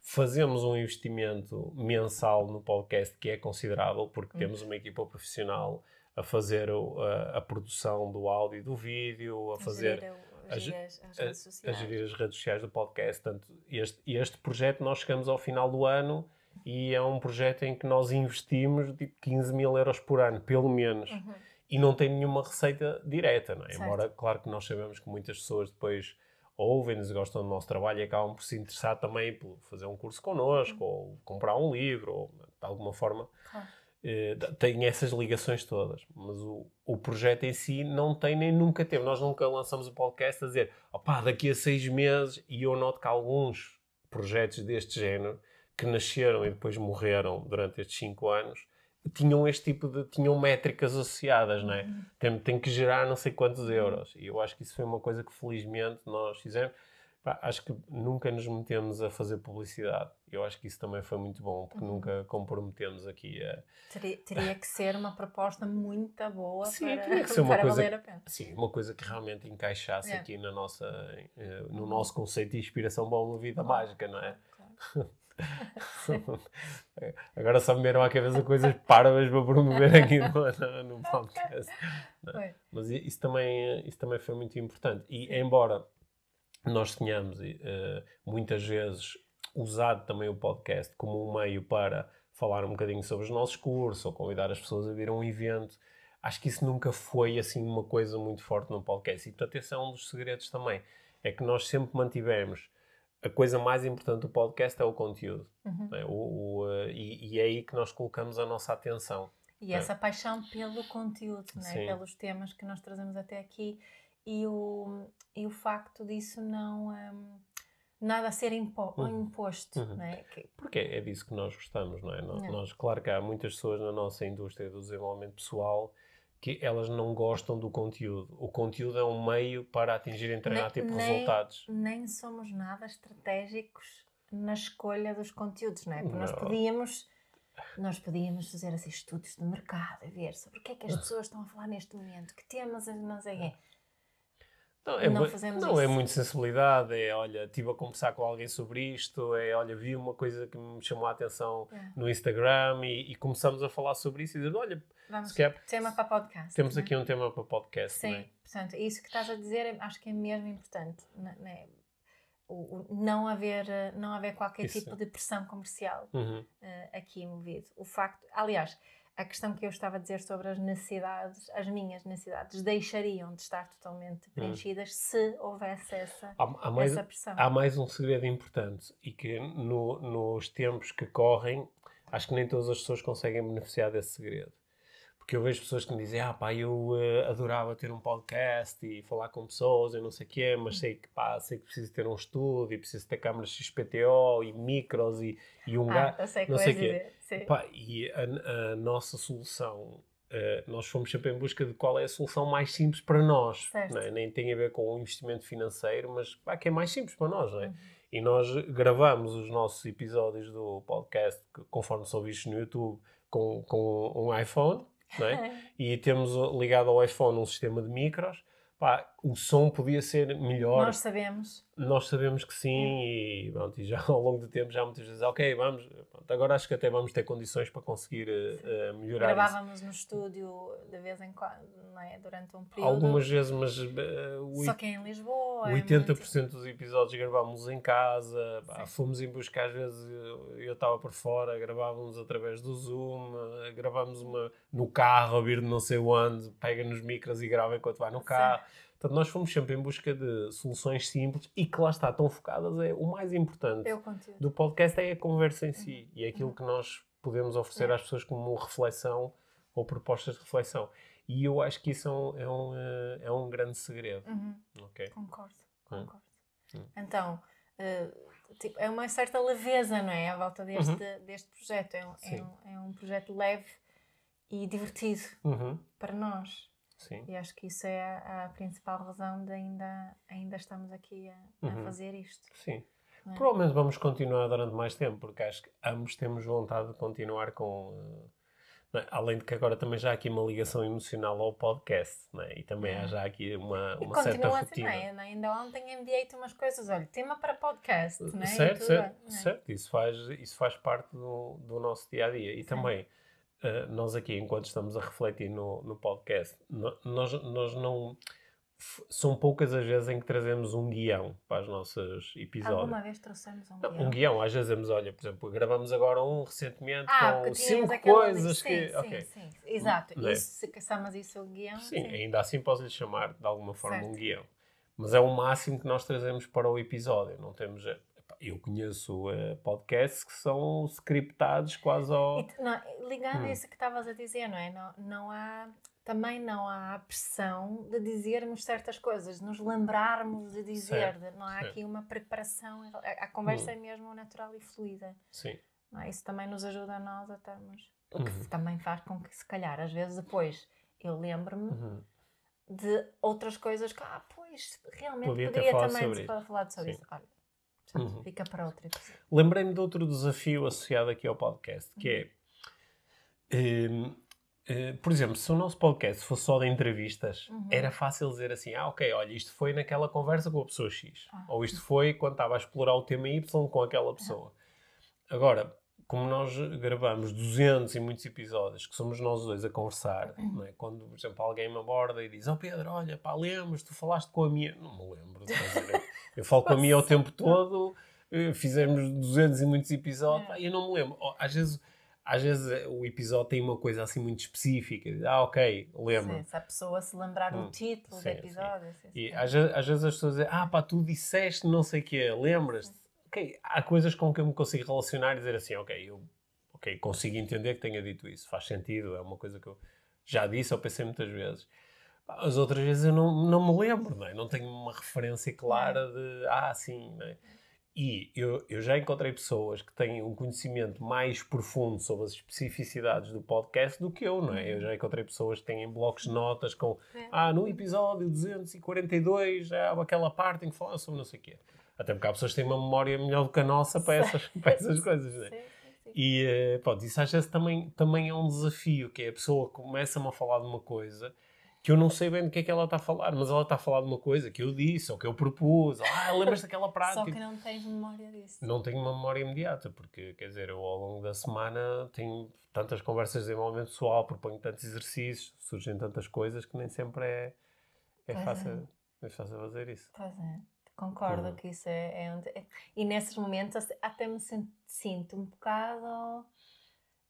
Fazemos um investimento mensal no podcast que é considerável, porque Hum. temos uma equipa profissional a fazer a, a produção do áudio e do vídeo, a fazer a gerir as, as redes a sociais. gerir as redes sociais do podcast. Portanto, este, este projeto nós chegamos ao final do ano e é um projeto em que nós investimos tipo 15 mil euros por ano, pelo menos. Uhum. E não tem nenhuma receita direta, não é? Certo. Embora, claro que nós sabemos que muitas pessoas depois ouvem-nos e gostam do nosso trabalho e acabam por se interessar também por fazer um curso connosco, ou comprar um livro, ou de alguma forma Claro. Eh, tem essas ligações todas. Mas o, o projeto em si não tem nem nunca teve. Nós nunca lançamos o podcast a dizer opá, daqui a seis meses, e eu noto que alguns projetos deste género que nasceram e depois morreram durante estes cinco anos tinham este tipo de tinham métricas associadas, não é? Uhum. Tem, tem que gerar não sei quantos euros. E eu acho que isso foi uma coisa que felizmente nós fizemos. Pá, acho que nunca nos metemos a fazer publicidade. Eu acho que isso também foi muito bom, porque Uhum. nunca comprometemos aqui a, Teria, teria que ser uma proposta muito boa Sim, para, teria que ser uma coisa- valer a pena. Sim, uma coisa que realmente encaixasse É. aqui na nossa, eh, no nosso conceito de inspiração para uma vida mágica, não é? Claro. Agora só me vieram à cabeça coisas parvas para promover aqui no, no podcast. Foi. Mas i- isso também, isso também foi muito importante. E embora nós tenhamos eh, muitas vezes usado também o podcast como um meio para falar um bocadinho sobre os nossos cursos ou convidar as pessoas a vir a um evento, acho que isso nunca foi assim uma coisa muito forte no podcast. E portanto, esse é um dos segredos também. É que nós sempre mantivemos a coisa mais importante do podcast é o conteúdo. Uhum. não é? O, o, eh, e, e é aí que nós colocamos a nossa atenção. E essa paixão pelo conteúdo, né? Pelos temas que nós trazemos até aqui e o, e o facto disso não. hum, nada a ser impo- Uhum. imposto. Uhum. Né? Que- Porque é disso que nós gostamos, não é? Nós, É. nós- claro que há muitas pessoas na nossa indústria do desenvolvimento pessoal que elas não gostam do conteúdo. O conteúdo é um meio para atingir determinado tipo de resultados. nem somos nada estratégicos na escolha dos conteúdos, não é? Porque nós Não. podíamos. Nós podíamos fazer assim, estudos de mercado, a ver sobre o que é que as pessoas estão a falar neste momento, que temas, não sei o quê. Não, é, Não fazemos não é isso. muito sensibilidade, é olha, estive a conversar com alguém sobre isto, é olha, vi uma coisa que me chamou a atenção É. no Instagram e, e começamos a falar sobre isso e dizer, olha, Vamos, se calhar tema para podcast. temos não é? aqui um tema para podcast, Sim, não é? portanto, isso que estás a dizer é- acho que é mesmo importante. n- né? O, o não, haver, não haver qualquer Isso. tipo de pressão comercial Uhum. eh, aqui envolvido. O facto, aliás, a questão que eu estava a dizer sobre as necessidades, as minhas necessidades, deixariam de estar totalmente preenchidas se houvesse essa, Há, há mais, essa pressão. há mais um segredo importante e que no- nos tempos que correm, acho que nem todas as pessoas conseguem beneficiar desse segredo. Porque eu vejo pessoas que me dizem, ah pá, eu eh, adorava ter um podcast e falar com pessoas e não sei o quê, mas sei que, pá, sei que preciso ter um estúdio e preciso ter câmaras XPTO e micros e, e um ah, gato. eu sei o não quê. dizer. Sim. Pá, e a, a nossa solução, eh, nós fomos sempre em busca de qual é a solução mais simples para nós. É? Nem tem a ver com o investimento financeiro, mas pá, que é mais simples para nós. Não é? Uhum. E nós gravamos os nossos episódios do podcast, conforme são vistos no YouTube, com, com um iPhone. Não é? E temos uh, ligado ao iPhone um sistema de micros. Pá, o som podia ser melhor. Nós sabemos. Nós sabemos que sim e, pronto, e já ao longo do tempo já muitas vezes, ok, vamos, pronto, agora acho que até vamos ter condições para conseguir eh, melhorar isso. Gravávamos no estúdio de vez em quando, não é? Durante um período. Algumas vezes, mas o Só que é em Lisboa. é 80% dos episódios gravámos em casa, pá, Sim. fomos em busca, às vezes eu- estava por fora, gravávamos através do Zoom, gravámos uma no carro, a vir de não sei onde, pega nos micros e grava enquanto vai no carro. Portanto, nós fomos sempre em busca de soluções simples e que lá está, tão focadas, é o mais importante É do podcast é a conversa em si e é aquilo que nós podemos oferecer É. às pessoas como reflexão ou propostas de reflexão. E eu acho que isso é um, é um, eh, é um grande segredo. Uhum. ok? Concordo, Hum. concordo. Hum. Então, eh, tipo, é uma certa leveza, não é? À volta deste, deste projeto. É um, é, um, é um projeto leve e divertido Uhum. para nós. Sim. E acho que isso é a, a principal razão de ainda, ainda estamos aqui a, a Uhum. fazer isto. Sim. é? Provavelmente vamos continuar durante mais tempo, porque acho que ambos temos vontade de continuar com. não é? Além de que agora também já há aqui uma ligação emocional ao podcast, é? e também há É. já aqui uma, uma certa assim, rotina. não é? Ainda ontem enviei-te umas coisas, olha, tema para podcast, não é? Certo, tudo, certo, é? certo. Isso faz, isso faz parte do, do nosso dia a dia. E também, eh, nós aqui, enquanto estamos a refletir no, no podcast, no- nós, nós não. São poucas as vezes em que trazemos um guião para os nossos episódios. Alguma vez trouxemos um Não, guião? um guião, às vezes dizemos, olha, por exemplo, gravamos agora um recentemente Ah, com cinco coisas lista. que. Sim, ok. sim, sim. Exato. Não é? Isso, se caçamos isso o guião, Sim, sim. ainda assim posso-lhe chamar de alguma forma um Certo. guião. Mas é o máximo que nós trazemos para o episódio. Não temos. Eu conheço eh, podcasts que são scriptados quase ao. Não, ligado Hum. a isso que estavas a dizer, não é? Não, não há, também não há a pressão de dizermos certas coisas, de nos lembrarmos de dizer, Certo, não há certo. aqui uma preparação, a, a conversa Hum. é mesmo natural e fluida. Sim. É? Isso também nos ajuda a nós a termos, o que Uhum. também faz com que, se calhar, às vezes depois eu lembro-me Uhum. de outras coisas que, ah, pois, realmente Podia poderia também falado sobre isso. Olha, portanto, Uhum. fica para outro episódio. Lembrei-me de outro desafio associado aqui ao podcast, que é. hum, eh, por exemplo, se o nosso podcast fosse só de entrevistas, Uhum. era fácil dizer assim: ah, ok, olha, isto foi naquela conversa com a pessoa X. Ah. Ou isto foi quando estava a explorar o tema Y com aquela pessoa. Agora, como nós gravamos 200 e muitos episódios, que somos nós dois a conversar, é? quando, por exemplo, alguém me aborda e diz: Oh Pedro, olha, pá, lembras, tu falaste com a minha. Não me lembro. dizer, eu falo com a minha o tempo todo, eh, fizemos 200 e muitos episódios, É. e eu não me lembro. Às vezes. Às vezes eh, o episódio tem uma coisa assim muito específica. Ah, ok, lembro. Sim, se a pessoa se lembrar Hum, do título sim, do episódio. sim, E às, às vezes as pessoas dizem, ah pá, tu disseste não sei o quê, lembras-te? Ok, há coisas com que eu me consigo relacionar e dizer assim, ok, eu ok, consigo entender que tenha dito isso, faz sentido, é uma coisa que eu já disse ou pensei muitas vezes. As outras vezes eu não, não me lembro, não, é? não tenho uma referência clara de, ah, sim, não é? E eu, eu já encontrei pessoas que têm um conhecimento mais profundo sobre as especificidades do podcast do que eu, não é? Eu já encontrei pessoas que têm blocos de notas com É. ah, no episódio 242 já há aquela parte em que falam sobre não sei o quê. Até porque há pessoas que têm uma memória melhor do que a nossa para essas, para essas coisas, não é? Sim, sim. E eh, pronto, isso às vezes também, também é um desafio, que é a pessoa começa-me a falar de uma coisa que eu não sei bem do que é que ela está a falar, mas ela está a falar de uma coisa que eu disse ou que eu propus. Ah, lembras daquela prática? Só que não tens memória disso. Não tenho uma memória imediata, porque, quer dizer, eu ao longo da semana tenho tantas conversas de desenvolvimento pessoal, proponho tantos exercícios, surgem tantas coisas que nem sempre é, é, Pois é. fácil, é fácil fazer isso. Pois é, concordo Uhum. que isso é, é onde. é- E nesses momentos até- me sin- sinto um bocado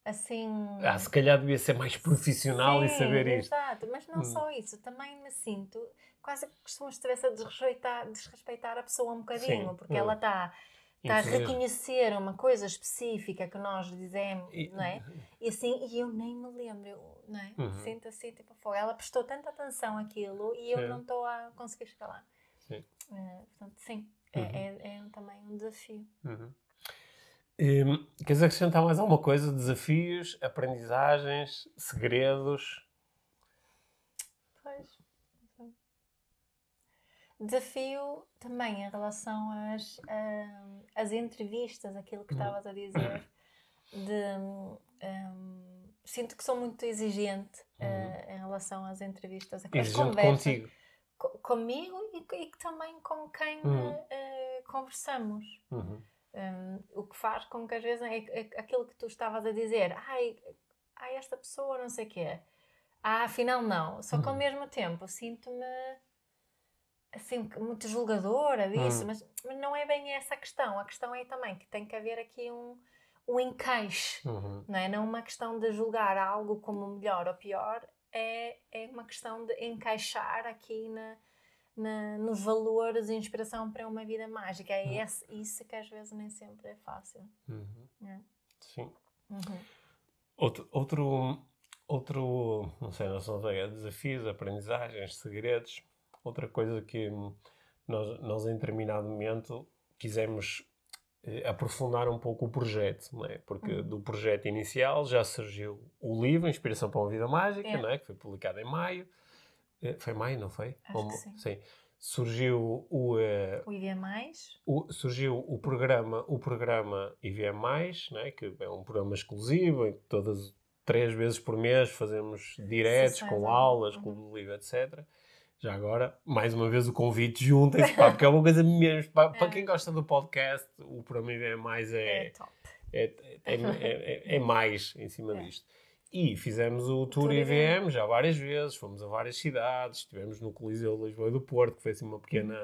assim. Ah, se calhar devia ser mais profissional e Sim, saber isto. Exato, mas não Hum. só isso, também me sinto quase que se estivesse a desrespeitar, desrespeitar a pessoa um bocadinho, Sim, porque hum. ela está. Está a reconhecer uma coisa específica que nós dizemos, E- não é? E assim, e eu nem me lembro, eu, não é? Uhum. Sinto assim, tipo. Ela prestou tanta atenção àquilo e eu não estou a conseguir chegar lá. Sim. Eh, portanto, sim, é- Uhum. é, é também um desafio. Uhum. Hum, queres acrescentar mais alguma coisa? Desafios, aprendizagens, segredos? Pois. Desafio também em relação às, ahm, às entrevistas, aquilo que Uhum. estavas a dizer, de ahm, sinto que sou muito exigente eh, em relação às entrevistas, às conversas contigo. Co- comigo e, e também com quem Uhum. eh, conversamos. Uhum. Um, o que faz com que às vezes é, é aquilo que tu estavas a dizer, ai, ai esta pessoa não sei o quê, ah, afinal não. Só que ao Uhum. mesmo tempo sinto-me assim muito julgadora disso, Uhum. mas, mas não é bem essa a questão. A questão é também que tem que haver aqui um, um encaixe, Uhum. não é? Não uma questão de julgar algo como melhor ou pior, é, é uma questão de encaixar aqui na, na- nos valores e inspiração para uma vida mágica. É Uhum. esse, isso que às vezes nem sempre é fácil. Uhum. É. Sim. Uhum. Outro, outro, outro, não sei, não sei, desafios, aprendizagens, segredos. Outra coisa que nós, nós em determinado momento quisemos aprofundar um pouco o projeto, não é? Porque uhum. do projeto inicial já surgiu o livro Inspiração para uma Vida Mágica, é. não é? Que foi publicado em maio. Eh, foi maio, não foi? Acho Ou, que sim. sim. Surgiu o, uh, o IVM+, Mais. O, surgiu o programa, o programa IVM+, né, que é um programa exclusivo, em que todas três vezes por mês fazemos diretos, com aulas, uhum. com o livro, etc. Já agora, mais uma vez o convite, juntem-se, porque é uma coisa mesmo, para, é. para quem gosta do podcast, o programa IVM+, Mais é, é top. É, é, é, é, mais em cima disto. E fizemos o Tour IVM já várias vezes, fomos a várias cidades, estivemos no Coliseu de Lisboa e do Porto, que foi assim uma pequena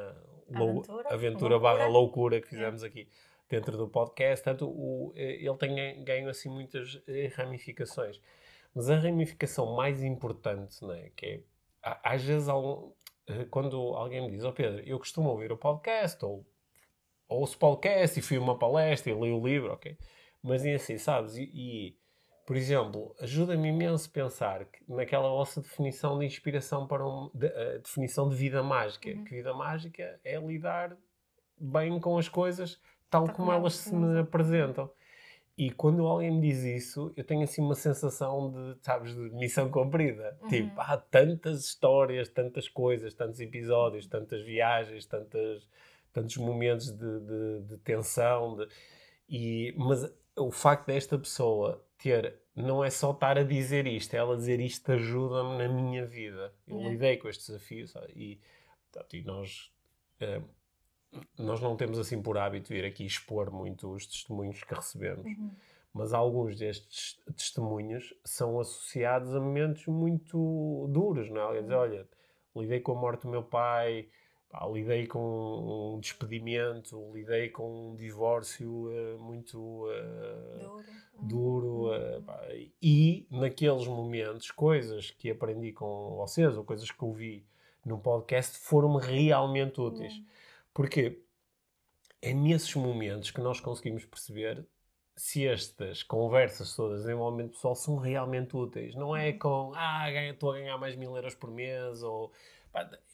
aventura, aventura barra loucura que fizemos é. aqui dentro do podcast. Portanto, o, eh, ele tem ganho assim muitas eh, ramificações. Mas a ramificação mais importante, né, que é, às vezes, eh, quando alguém me diz, oh Pedro, eu costumo ouvir o podcast, ou ouço podcast e fui a uma palestra e li o livro, ok? Mas e assim, sabes? E, e por exemplo, ajuda-me imenso pensar que naquela vossa definição de inspiração para um, de, a definição de vida mágica, uhum. que vida mágica é lidar bem com as coisas tal tá como elas se me apresentam. E quando alguém me diz isso, eu tenho assim uma sensação de, sabes, de missão cumprida. Uhum. Tipo, há tantas histórias, tantas coisas, tantos episódios, tantas viagens, tantas, tantos momentos de, de, de tensão. De, e, mas o facto desta pessoa ter, não é só estar a dizer isto, é ela dizer isto ajuda-me na minha vida. Eu é. lidei com este desafio sabe? e, e nós, uh, nós não temos assim por hábito ir aqui expor muito os testemunhos que recebemos, uhum. mas alguns destes testemunhos são associados a momentos muito duros, não é? Alguém diz, uhum. olha, lidei com a morte do meu pai, Pá, lidei com um despedimento, lidei com um divórcio uh, muito uh, duro, duro uh, pá, e naqueles momentos, coisas que aprendi com vocês ou coisas que ouvi no podcast foram-me realmente úteis. Uhum. Porque é nesses momentos que nós conseguimos perceber se estas conversas todas em desenvolvimento pessoal são realmente úteis. Não é uhum. com, ah, estou a ganhar mais mil euros por mês ou.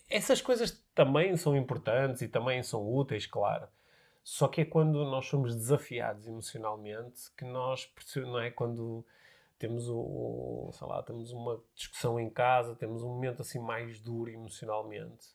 Essas coisas também são importantes e também são úteis, claro. Só que é quando nós somos desafiados emocionalmente que nós, não é? Quando temos o, sei lá, temos uma discussão em casa, temos um momento assim mais duro emocionalmente,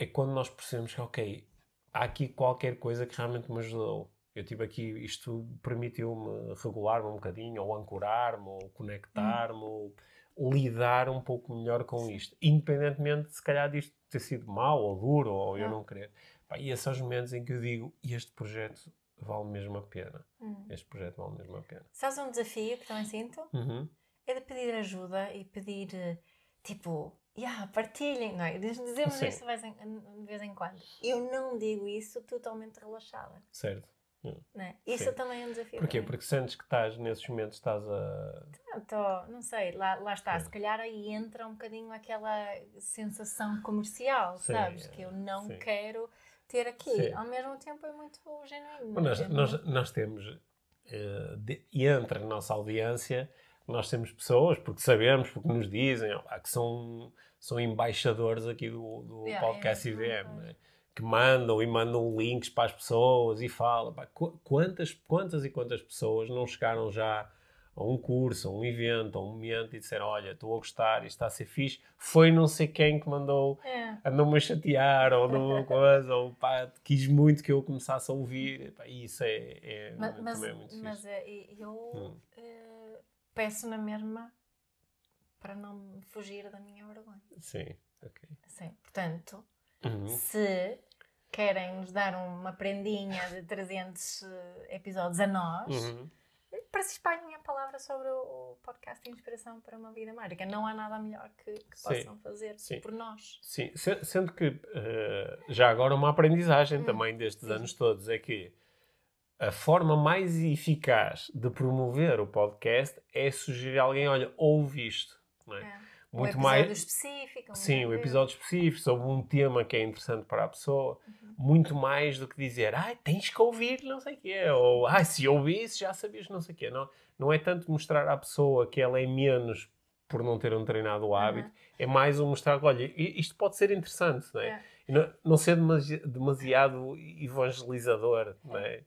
é quando nós percebemos que, ok, há aqui qualquer coisa que realmente me ajudou. Eu tive aqui, isto permitiu-me regular-me um bocadinho, ou ancorar-me, ou conectar-me, hum. ou lidar um pouco melhor com isto, independentemente se calhar disto ter sido mau ou duro ou eu não querer. Pá, e esses são os momentos em que eu digo, este projeto vale mesmo a pena. Hum. Este projeto vale mesmo a pena. Sabes um desafio que também sinto? Uhum. É de pedir ajuda e pedir, tipo, yeah, partilhem, não é? Dizemos isso de vez, em, de vez em quando. Eu não digo isso totalmente relaxada. Certo. Né? Isso Sim. também é um desafio. Porquê? Porque sentes que estás, nesses momentos, estás a. Não, tô, não sei, lá, lá está. Sim. Se calhar aí entra um bocadinho aquela sensação comercial, Sim, sabes? Que eu não quero ter aqui. Ao mesmo tempo é muito genuíno. Nós, é nós, nós temos, uh, de, entre a nossa audiência, nós temos pessoas, porque sabemos, porque nos dizem, ó, que são, são embaixadores aqui do, do yeah, podcast é, IVM. Né? que mandam e mandam links para as pessoas e falam. Pá, quantas, quantas e quantas pessoas não chegaram já a um curso, a um evento, a um momento e disseram: Olha, estou a gostar, isto está a ser fixe. Foi não sei quem que mandou é. a não me chatear ou não coisa, ou pá, quis muito que eu começasse a ouvir. Pá, isso é, é, mas, mas, é muito mas é, eu hum. uh, peço na mesma para não fugir da minha vergonha. Sim, ok. Sim, portanto Uhum. Se querem nos dar uma prendinha de 300 eh, episódios a nós, uhum. para se espalhem a palavra sobre o podcast de Inspiração para uma Vida Mágica. Não há nada melhor que, que possam fazer Sim. por nós. Sim, sendo que uh, já agora uma aprendizagem uhum. também destes Sim. anos todos é que a forma mais eficaz de promover o podcast é sugerir a alguém, olha, ouve isto. Não é? é muito um mais. específico. um Sim, review. episódio específico sobre um tema que é interessante para a pessoa, Uhum. muito mais do que dizer, ai, tens que ouvir não sei o quê, ou ai, se ouvisse já sabias não sei o quê. Não, não é tanto mostrar à pessoa que ela é menos por não ter um treinado o hábito, é mais um mostrar, olha, i- isto pode ser interessante, não é? É. Não, não ser demasi- demasiado evangelizador, não é?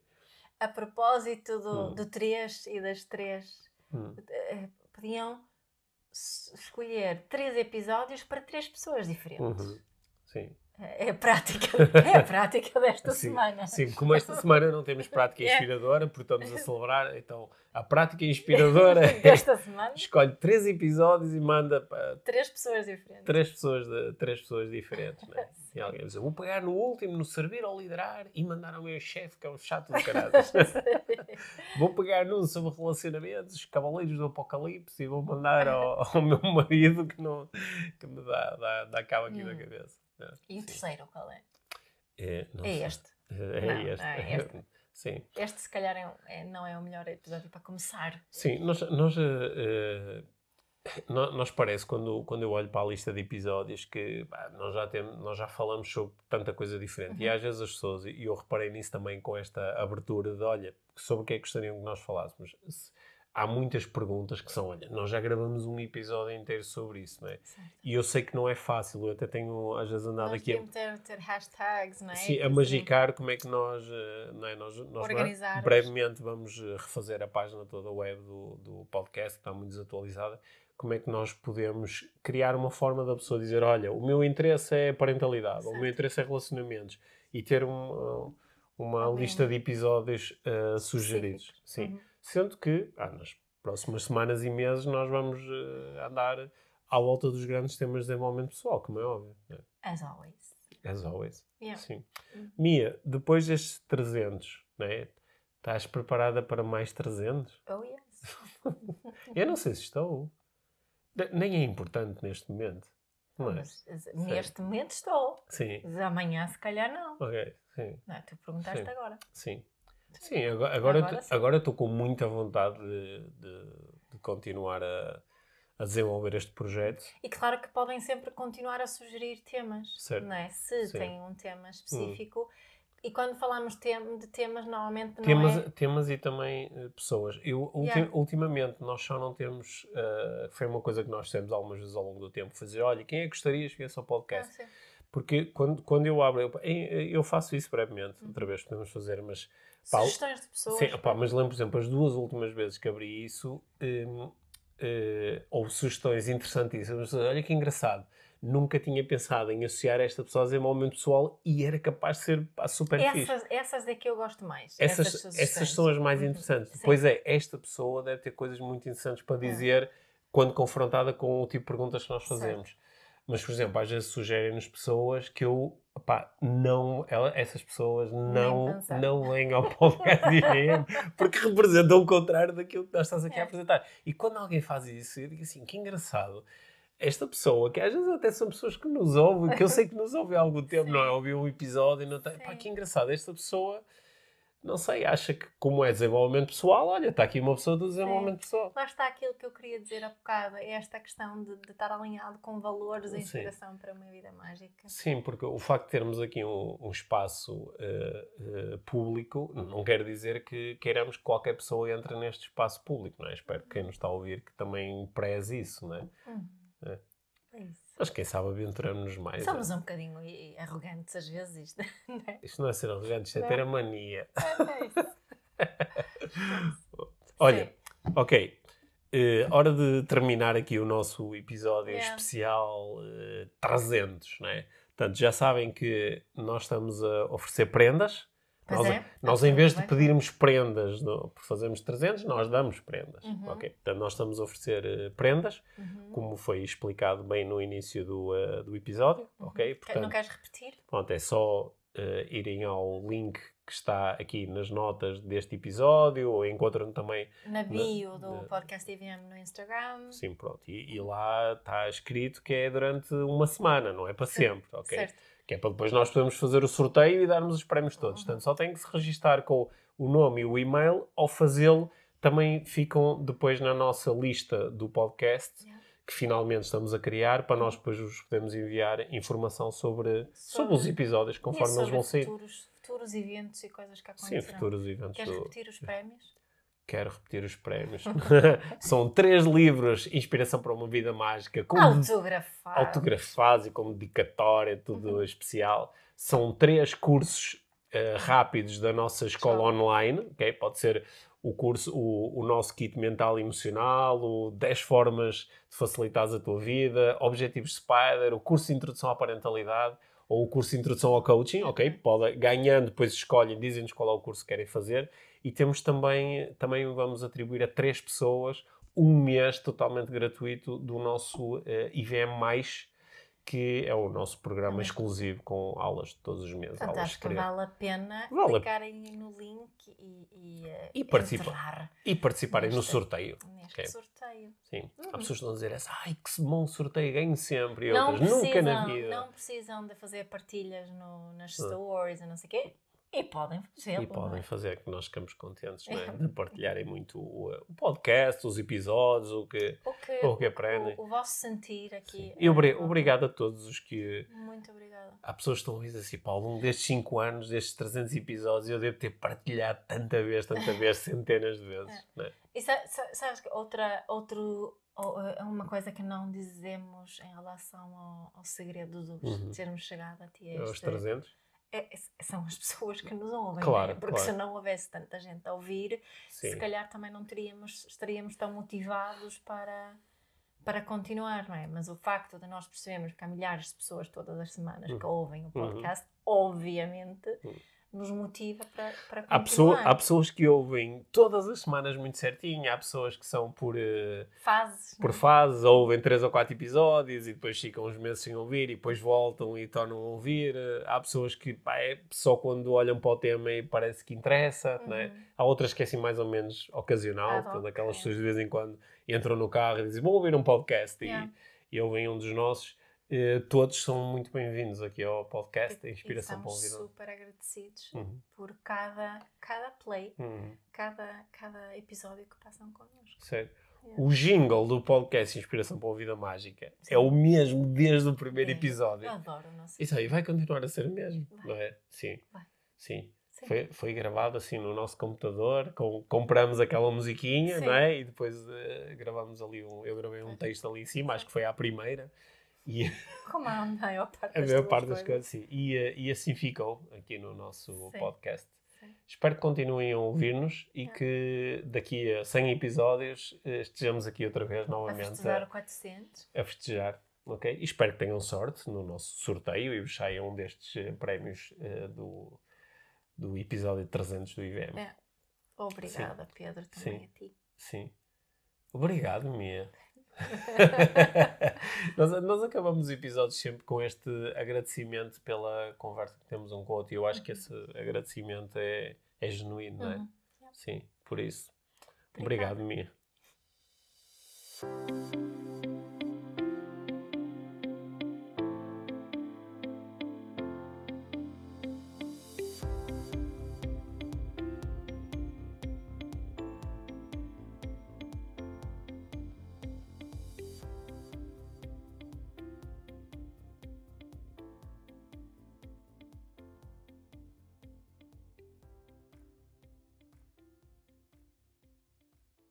A propósito do, Hum. do 3 e das 3, Hum. podiam s- escolher três episódios para três pessoas diferentes. Uhum. Sim. É a prática, é a prática desta Sim, semana. Sim, como esta semana não temos prática É. inspiradora, porque estamos a celebrar, então a prática inspiradora é Desta semana, escolhe três episódios e manda para três pessoas diferentes. três pessoas, de, três pessoas diferentes. Né? E alguém diz: Vou pegar no último, no servir ou liderar, e mandar ao meu chefe, que é um chato do caralho. vou pegar num sobre relacionamentos, os cavaleiros do apocalipse, e vou mandar ao, ao meu marido que, não, que me dá, dá, dá cabo aqui na Hum. cabeça. Né? E o terceiro, qual é? É, É este. É Não, este. é este. Sim. Este, se calhar, é, é- não é o melhor episódio para começar. Sim, nós, nós, eh, nó- nós parece, quando, quando eu olho para a lista de episódios, que pá, nós, já temos, nós já falamos sobre tanta coisa diferente. E Uhum. às vezes as pessoas, e eu reparei nisso também com esta abertura de, olha, sobre o que é que gostariam que nós falássemos. Se- Há muitas perguntas que são, olha, nós já gravamos um episódio inteiro sobre isso, não é? Certo. E eu sei que não é fácil, eu até tenho às vezes andado Nós aqui a, devíamos ter, ter hashtags, não é? Sim, a magicar como é que nós, eh, não é? nós, nós Organizar-os. brevemente vamos eh, refazer a página toda web do, do podcast, que está muito desatualizada. Como é que nós podemos criar uma forma da pessoa dizer: Olha, o meu interesse é parentalidade, ou o meu Certo. interesse é relacionamentos, e ter um, uma Alguém lista de episódios uh, sugeridos. específicos. Sim. Uhum. Sendo que, ah, nas próximas semanas e meses, nós vamos eh, andar à volta dos grandes temas de desenvolvimento pessoal, como é óbvio. né? As always. As always. Yeah. Sim. Hum. Mia, depois destes 300, né? Estás preparada para mais 300? Oh, yes. Eu não sei se estou. Nem é importante neste momento. Não é? Mas, eh, neste momento estou. Sim. Mas amanhã, se calhar, não. Ok. Sim. Não, tu perguntaste Sim. agora. Sim. Sim, agora, agora, Agora eu- sim. agora estou com muita vontade de, de- de continuar a, a desenvolver este projeto. E claro que podem sempre continuar a sugerir temas, Certo. não é? Se Sim. Hum. têm um tema específico. E quando falamos de temas, normalmente não Temas, é... temas e também eh, pessoas. Eu, Yeah. Ultimamente, nós só não temos. eh, foi uma coisa que nós fizemos algumas vezes ao longo do tempo: fazer, olha, quem é que gostarias que viesse ao Ah, podcast? sim. Porque quando, quando eu abro, eu, eu faço isso brevemente, Uhum. outra vez podemos fazer, mas Pá, Sugestões de pessoas. Sim, opá, mas lembro, por exemplo, as duas últimas vezes que abri isso, hum, eh, houve sugestões interessantíssimas. Olha que engraçado, nunca tinha pensado em associar esta pessoa a desenvolvimento pessoal e era capaz de ser pá, super fixe. essas, essas é que eu gosto mais. Essas, sugestões. essas são as mais Uhum. interessantes. Sim. Pois é, esta pessoa deve ter coisas muito interessantes para dizer quando confrontada com o tipo de perguntas que nós Certo. Mas, por exemplo, às vezes sugerem-nos pessoas que eu, pá, não, ela, essas pessoas não, não vêm ao podcast IGM porque representam o contrário daquilo que nós estás aqui a É. apresentar. E quando alguém faz isso, eu digo assim, que engraçado. Esta pessoa, que às vezes até são pessoas que nos ouvem, que eu sei que nos ouvem há algum tempo, Sim. não é? Ouviu um episódio e não tem. Pá, que engraçado. Esta pessoa, não sei, acha que, como é desenvolvimento pessoal, olha, está aqui uma pessoa do desenvolvimento pessoal. Lá está aquilo que eu queria dizer há bocado, é esta questão de, de estar alinhado com valores e Sim. inspiração para uma vida mágica. Sim, porque o facto de termos aqui um, um espaço eh, eh, público não quer dizer que queiramos que qualquer pessoa entre neste espaço público, não é? Espero que quem nos está a ouvir que também preze isso, não é? Hum. É. É. Mas quem sabe aventuramos-nos mais. Somos é? um bocadinho arrogantes às vezes, isto, não é? Isto não é ser arrogante, isto é Não. ter a mania. É isso. Olha, Sim. ok. Eh, hora de terminar aqui o nosso episódio Yeah. especial eh, 300, não é? Portanto, já sabem que nós estamos a oferecer prendas. Pois nós, é, nós em vez de pedirmos prendas no- por fazermos 300, nós damos prendas. Uhum. ok? Portanto, nós estamos a oferecer eh, prendas, Uhum. como foi explicado bem no início do, eh, do episódio. Uhum. ok? Que- Portanto, Não queres repetir? Pronto, é só eh, irem ao link que está aqui nas notas deste episódio, ou encontram também, Na bio do na- podcast IVM no Instagram. sim, pronto, e, e lá está escrito que é durante uma semana, não é para sempre, ok? Certo. Que é para depois nós podermos fazer o sorteio e darmos os prémios todos. Uhum. Portanto, só tem que se registar com o nome e o e-mail, ao fazê-lo também ficam depois na nossa lista do podcast, Yeah. que finalmente estamos a criar para nós depois vos podemos enviar informação sobre, sobre, sobre os episódios conforme eles vão sair. Futuros, futuros eventos e coisas que acontecerão. Sim, futuros eventos. Queres do... repetir os prémios? Quero repetir os prémios. São três livros, Inspiração para uma Vida Mágica, com autografados. autografados e com dedicatória, tudo uhum. especial. São três cursos uh, rápidos da nossa escola online, ok? Pode ser o curso, o, o nosso kit mental e emocional, o 10 formas de facilitar a tua vida, Objetivos Spider, o curso de introdução à parentalidade ou o curso de introdução ao coaching, ok? Pode, ganhando, depois escolhem, dizem-nos qual é o curso que querem fazer. E temos também, também vamos atribuir a três pessoas um mês totalmente gratuito do nosso uh, IVM+, que é o nosso programa exclusivo com aulas de todos os meses. Fantástico, vale a pena vale clicarem no link e, e, eh, e, participa e participarem neste, no sorteio. Neste okay. sorteio. Sim. Uhum. Há pessoas que estão a dizer ai que bom sorteio, ganho sempre. E não outras, precisam, nunca na vida. Não precisam de fazer partilhas no, nas ah. stories e não sei o quê. E podem fazer. E podem é? fazer, que nós ficamos contentes é? de partilharem muito o, o, podcast, os episódios, o que, o que, o que aprendem. O, o, vosso sentir aqui. E é obrigado a todos os que. Muito obrigada. Há pessoas que estão a dizer assim, Paulo, um destes 5 anos, destes 300 episódios, eu devo ter partilhado tanta vez, tanta vez, centenas de vezes. É. é? E sabes que outra, outro, eh, uma coisa que não dizemos em relação ao, ao segredo dos, uhum. de termos chegado a ti. Este, Aos 300? É, são as pessoas que nos ouvem, claro, né? porque claro. se não houvesse tanta gente a ouvir, Sim. se calhar também não teríamos, estaríamos tão motivados para, para continuar, não é? Mas o facto de nós percebermos que há milhares de pessoas todas as semanas que uhum. ouvem o uhum. podcast, uhum. obviamente. Uhum nos motiva para, para continuar. Há, pessoa, há pessoas que ouvem todas as semanas muito certinho, há pessoas que são por uh, fases, por fases, ouvem três ou quatro episódios e depois ficam uns meses sem ouvir e depois voltam e tornam a ouvir. Há pessoas que pá, é só quando olham para o tema e parece que interessa, uhum. né? há outras que é assim mais ou menos ocasional, ah, portanto, aquelas pessoas de vez em quando entram no carro e dizem vão ouvir um podcast yeah. e, e ouvem um dos nossos. Uh, todos são muito bem-vindos aqui ao podcast, a Inspiração para Estamos super agradecidos uhum. por cada, cada play, uhum. cada, cada episódio que passam connosco. Sério. Yeah. O jingle do podcast Inspiração para a Vida Mágica Sim. é o mesmo desde o primeiro é. episódio. Eu adoro o nosso. Isso aí vai continuar a ser o mesmo, vai. não é? Sim. Vai. Sim. Foi, foi gravado assim no nosso computador, com, compramos aquela musiquinha, Sim. não é? E depois uh, gravamos ali um. Eu gravei um texto ali em cima, acho que foi a primeira. E, Como a maior parte das, a maior parte das coisas. sim. E, eh, e assim ficou aqui no nosso sim. podcast. Sim. Espero que continuem a ouvir-nos e que daqui a 100 episódios eh, estejamos aqui outra vez novamente. A festejar o 400. A festejar, ok? E espero que tenham sorte no nosso sorteio e vos saia um destes eh, prémios uh, do, do episódio 300 do IVM. É. Obrigada, Sim. Pedro, também Sim. a ti. Sim. Obrigado, Mia. nós, nós acabamos os episódios sempre com este agradecimento pela conversa que temos um com o outro e eu acho que esse agradecimento é, é genuíno, não é? Uhum. Sim, por isso. Obrigado, Obrigado Mia.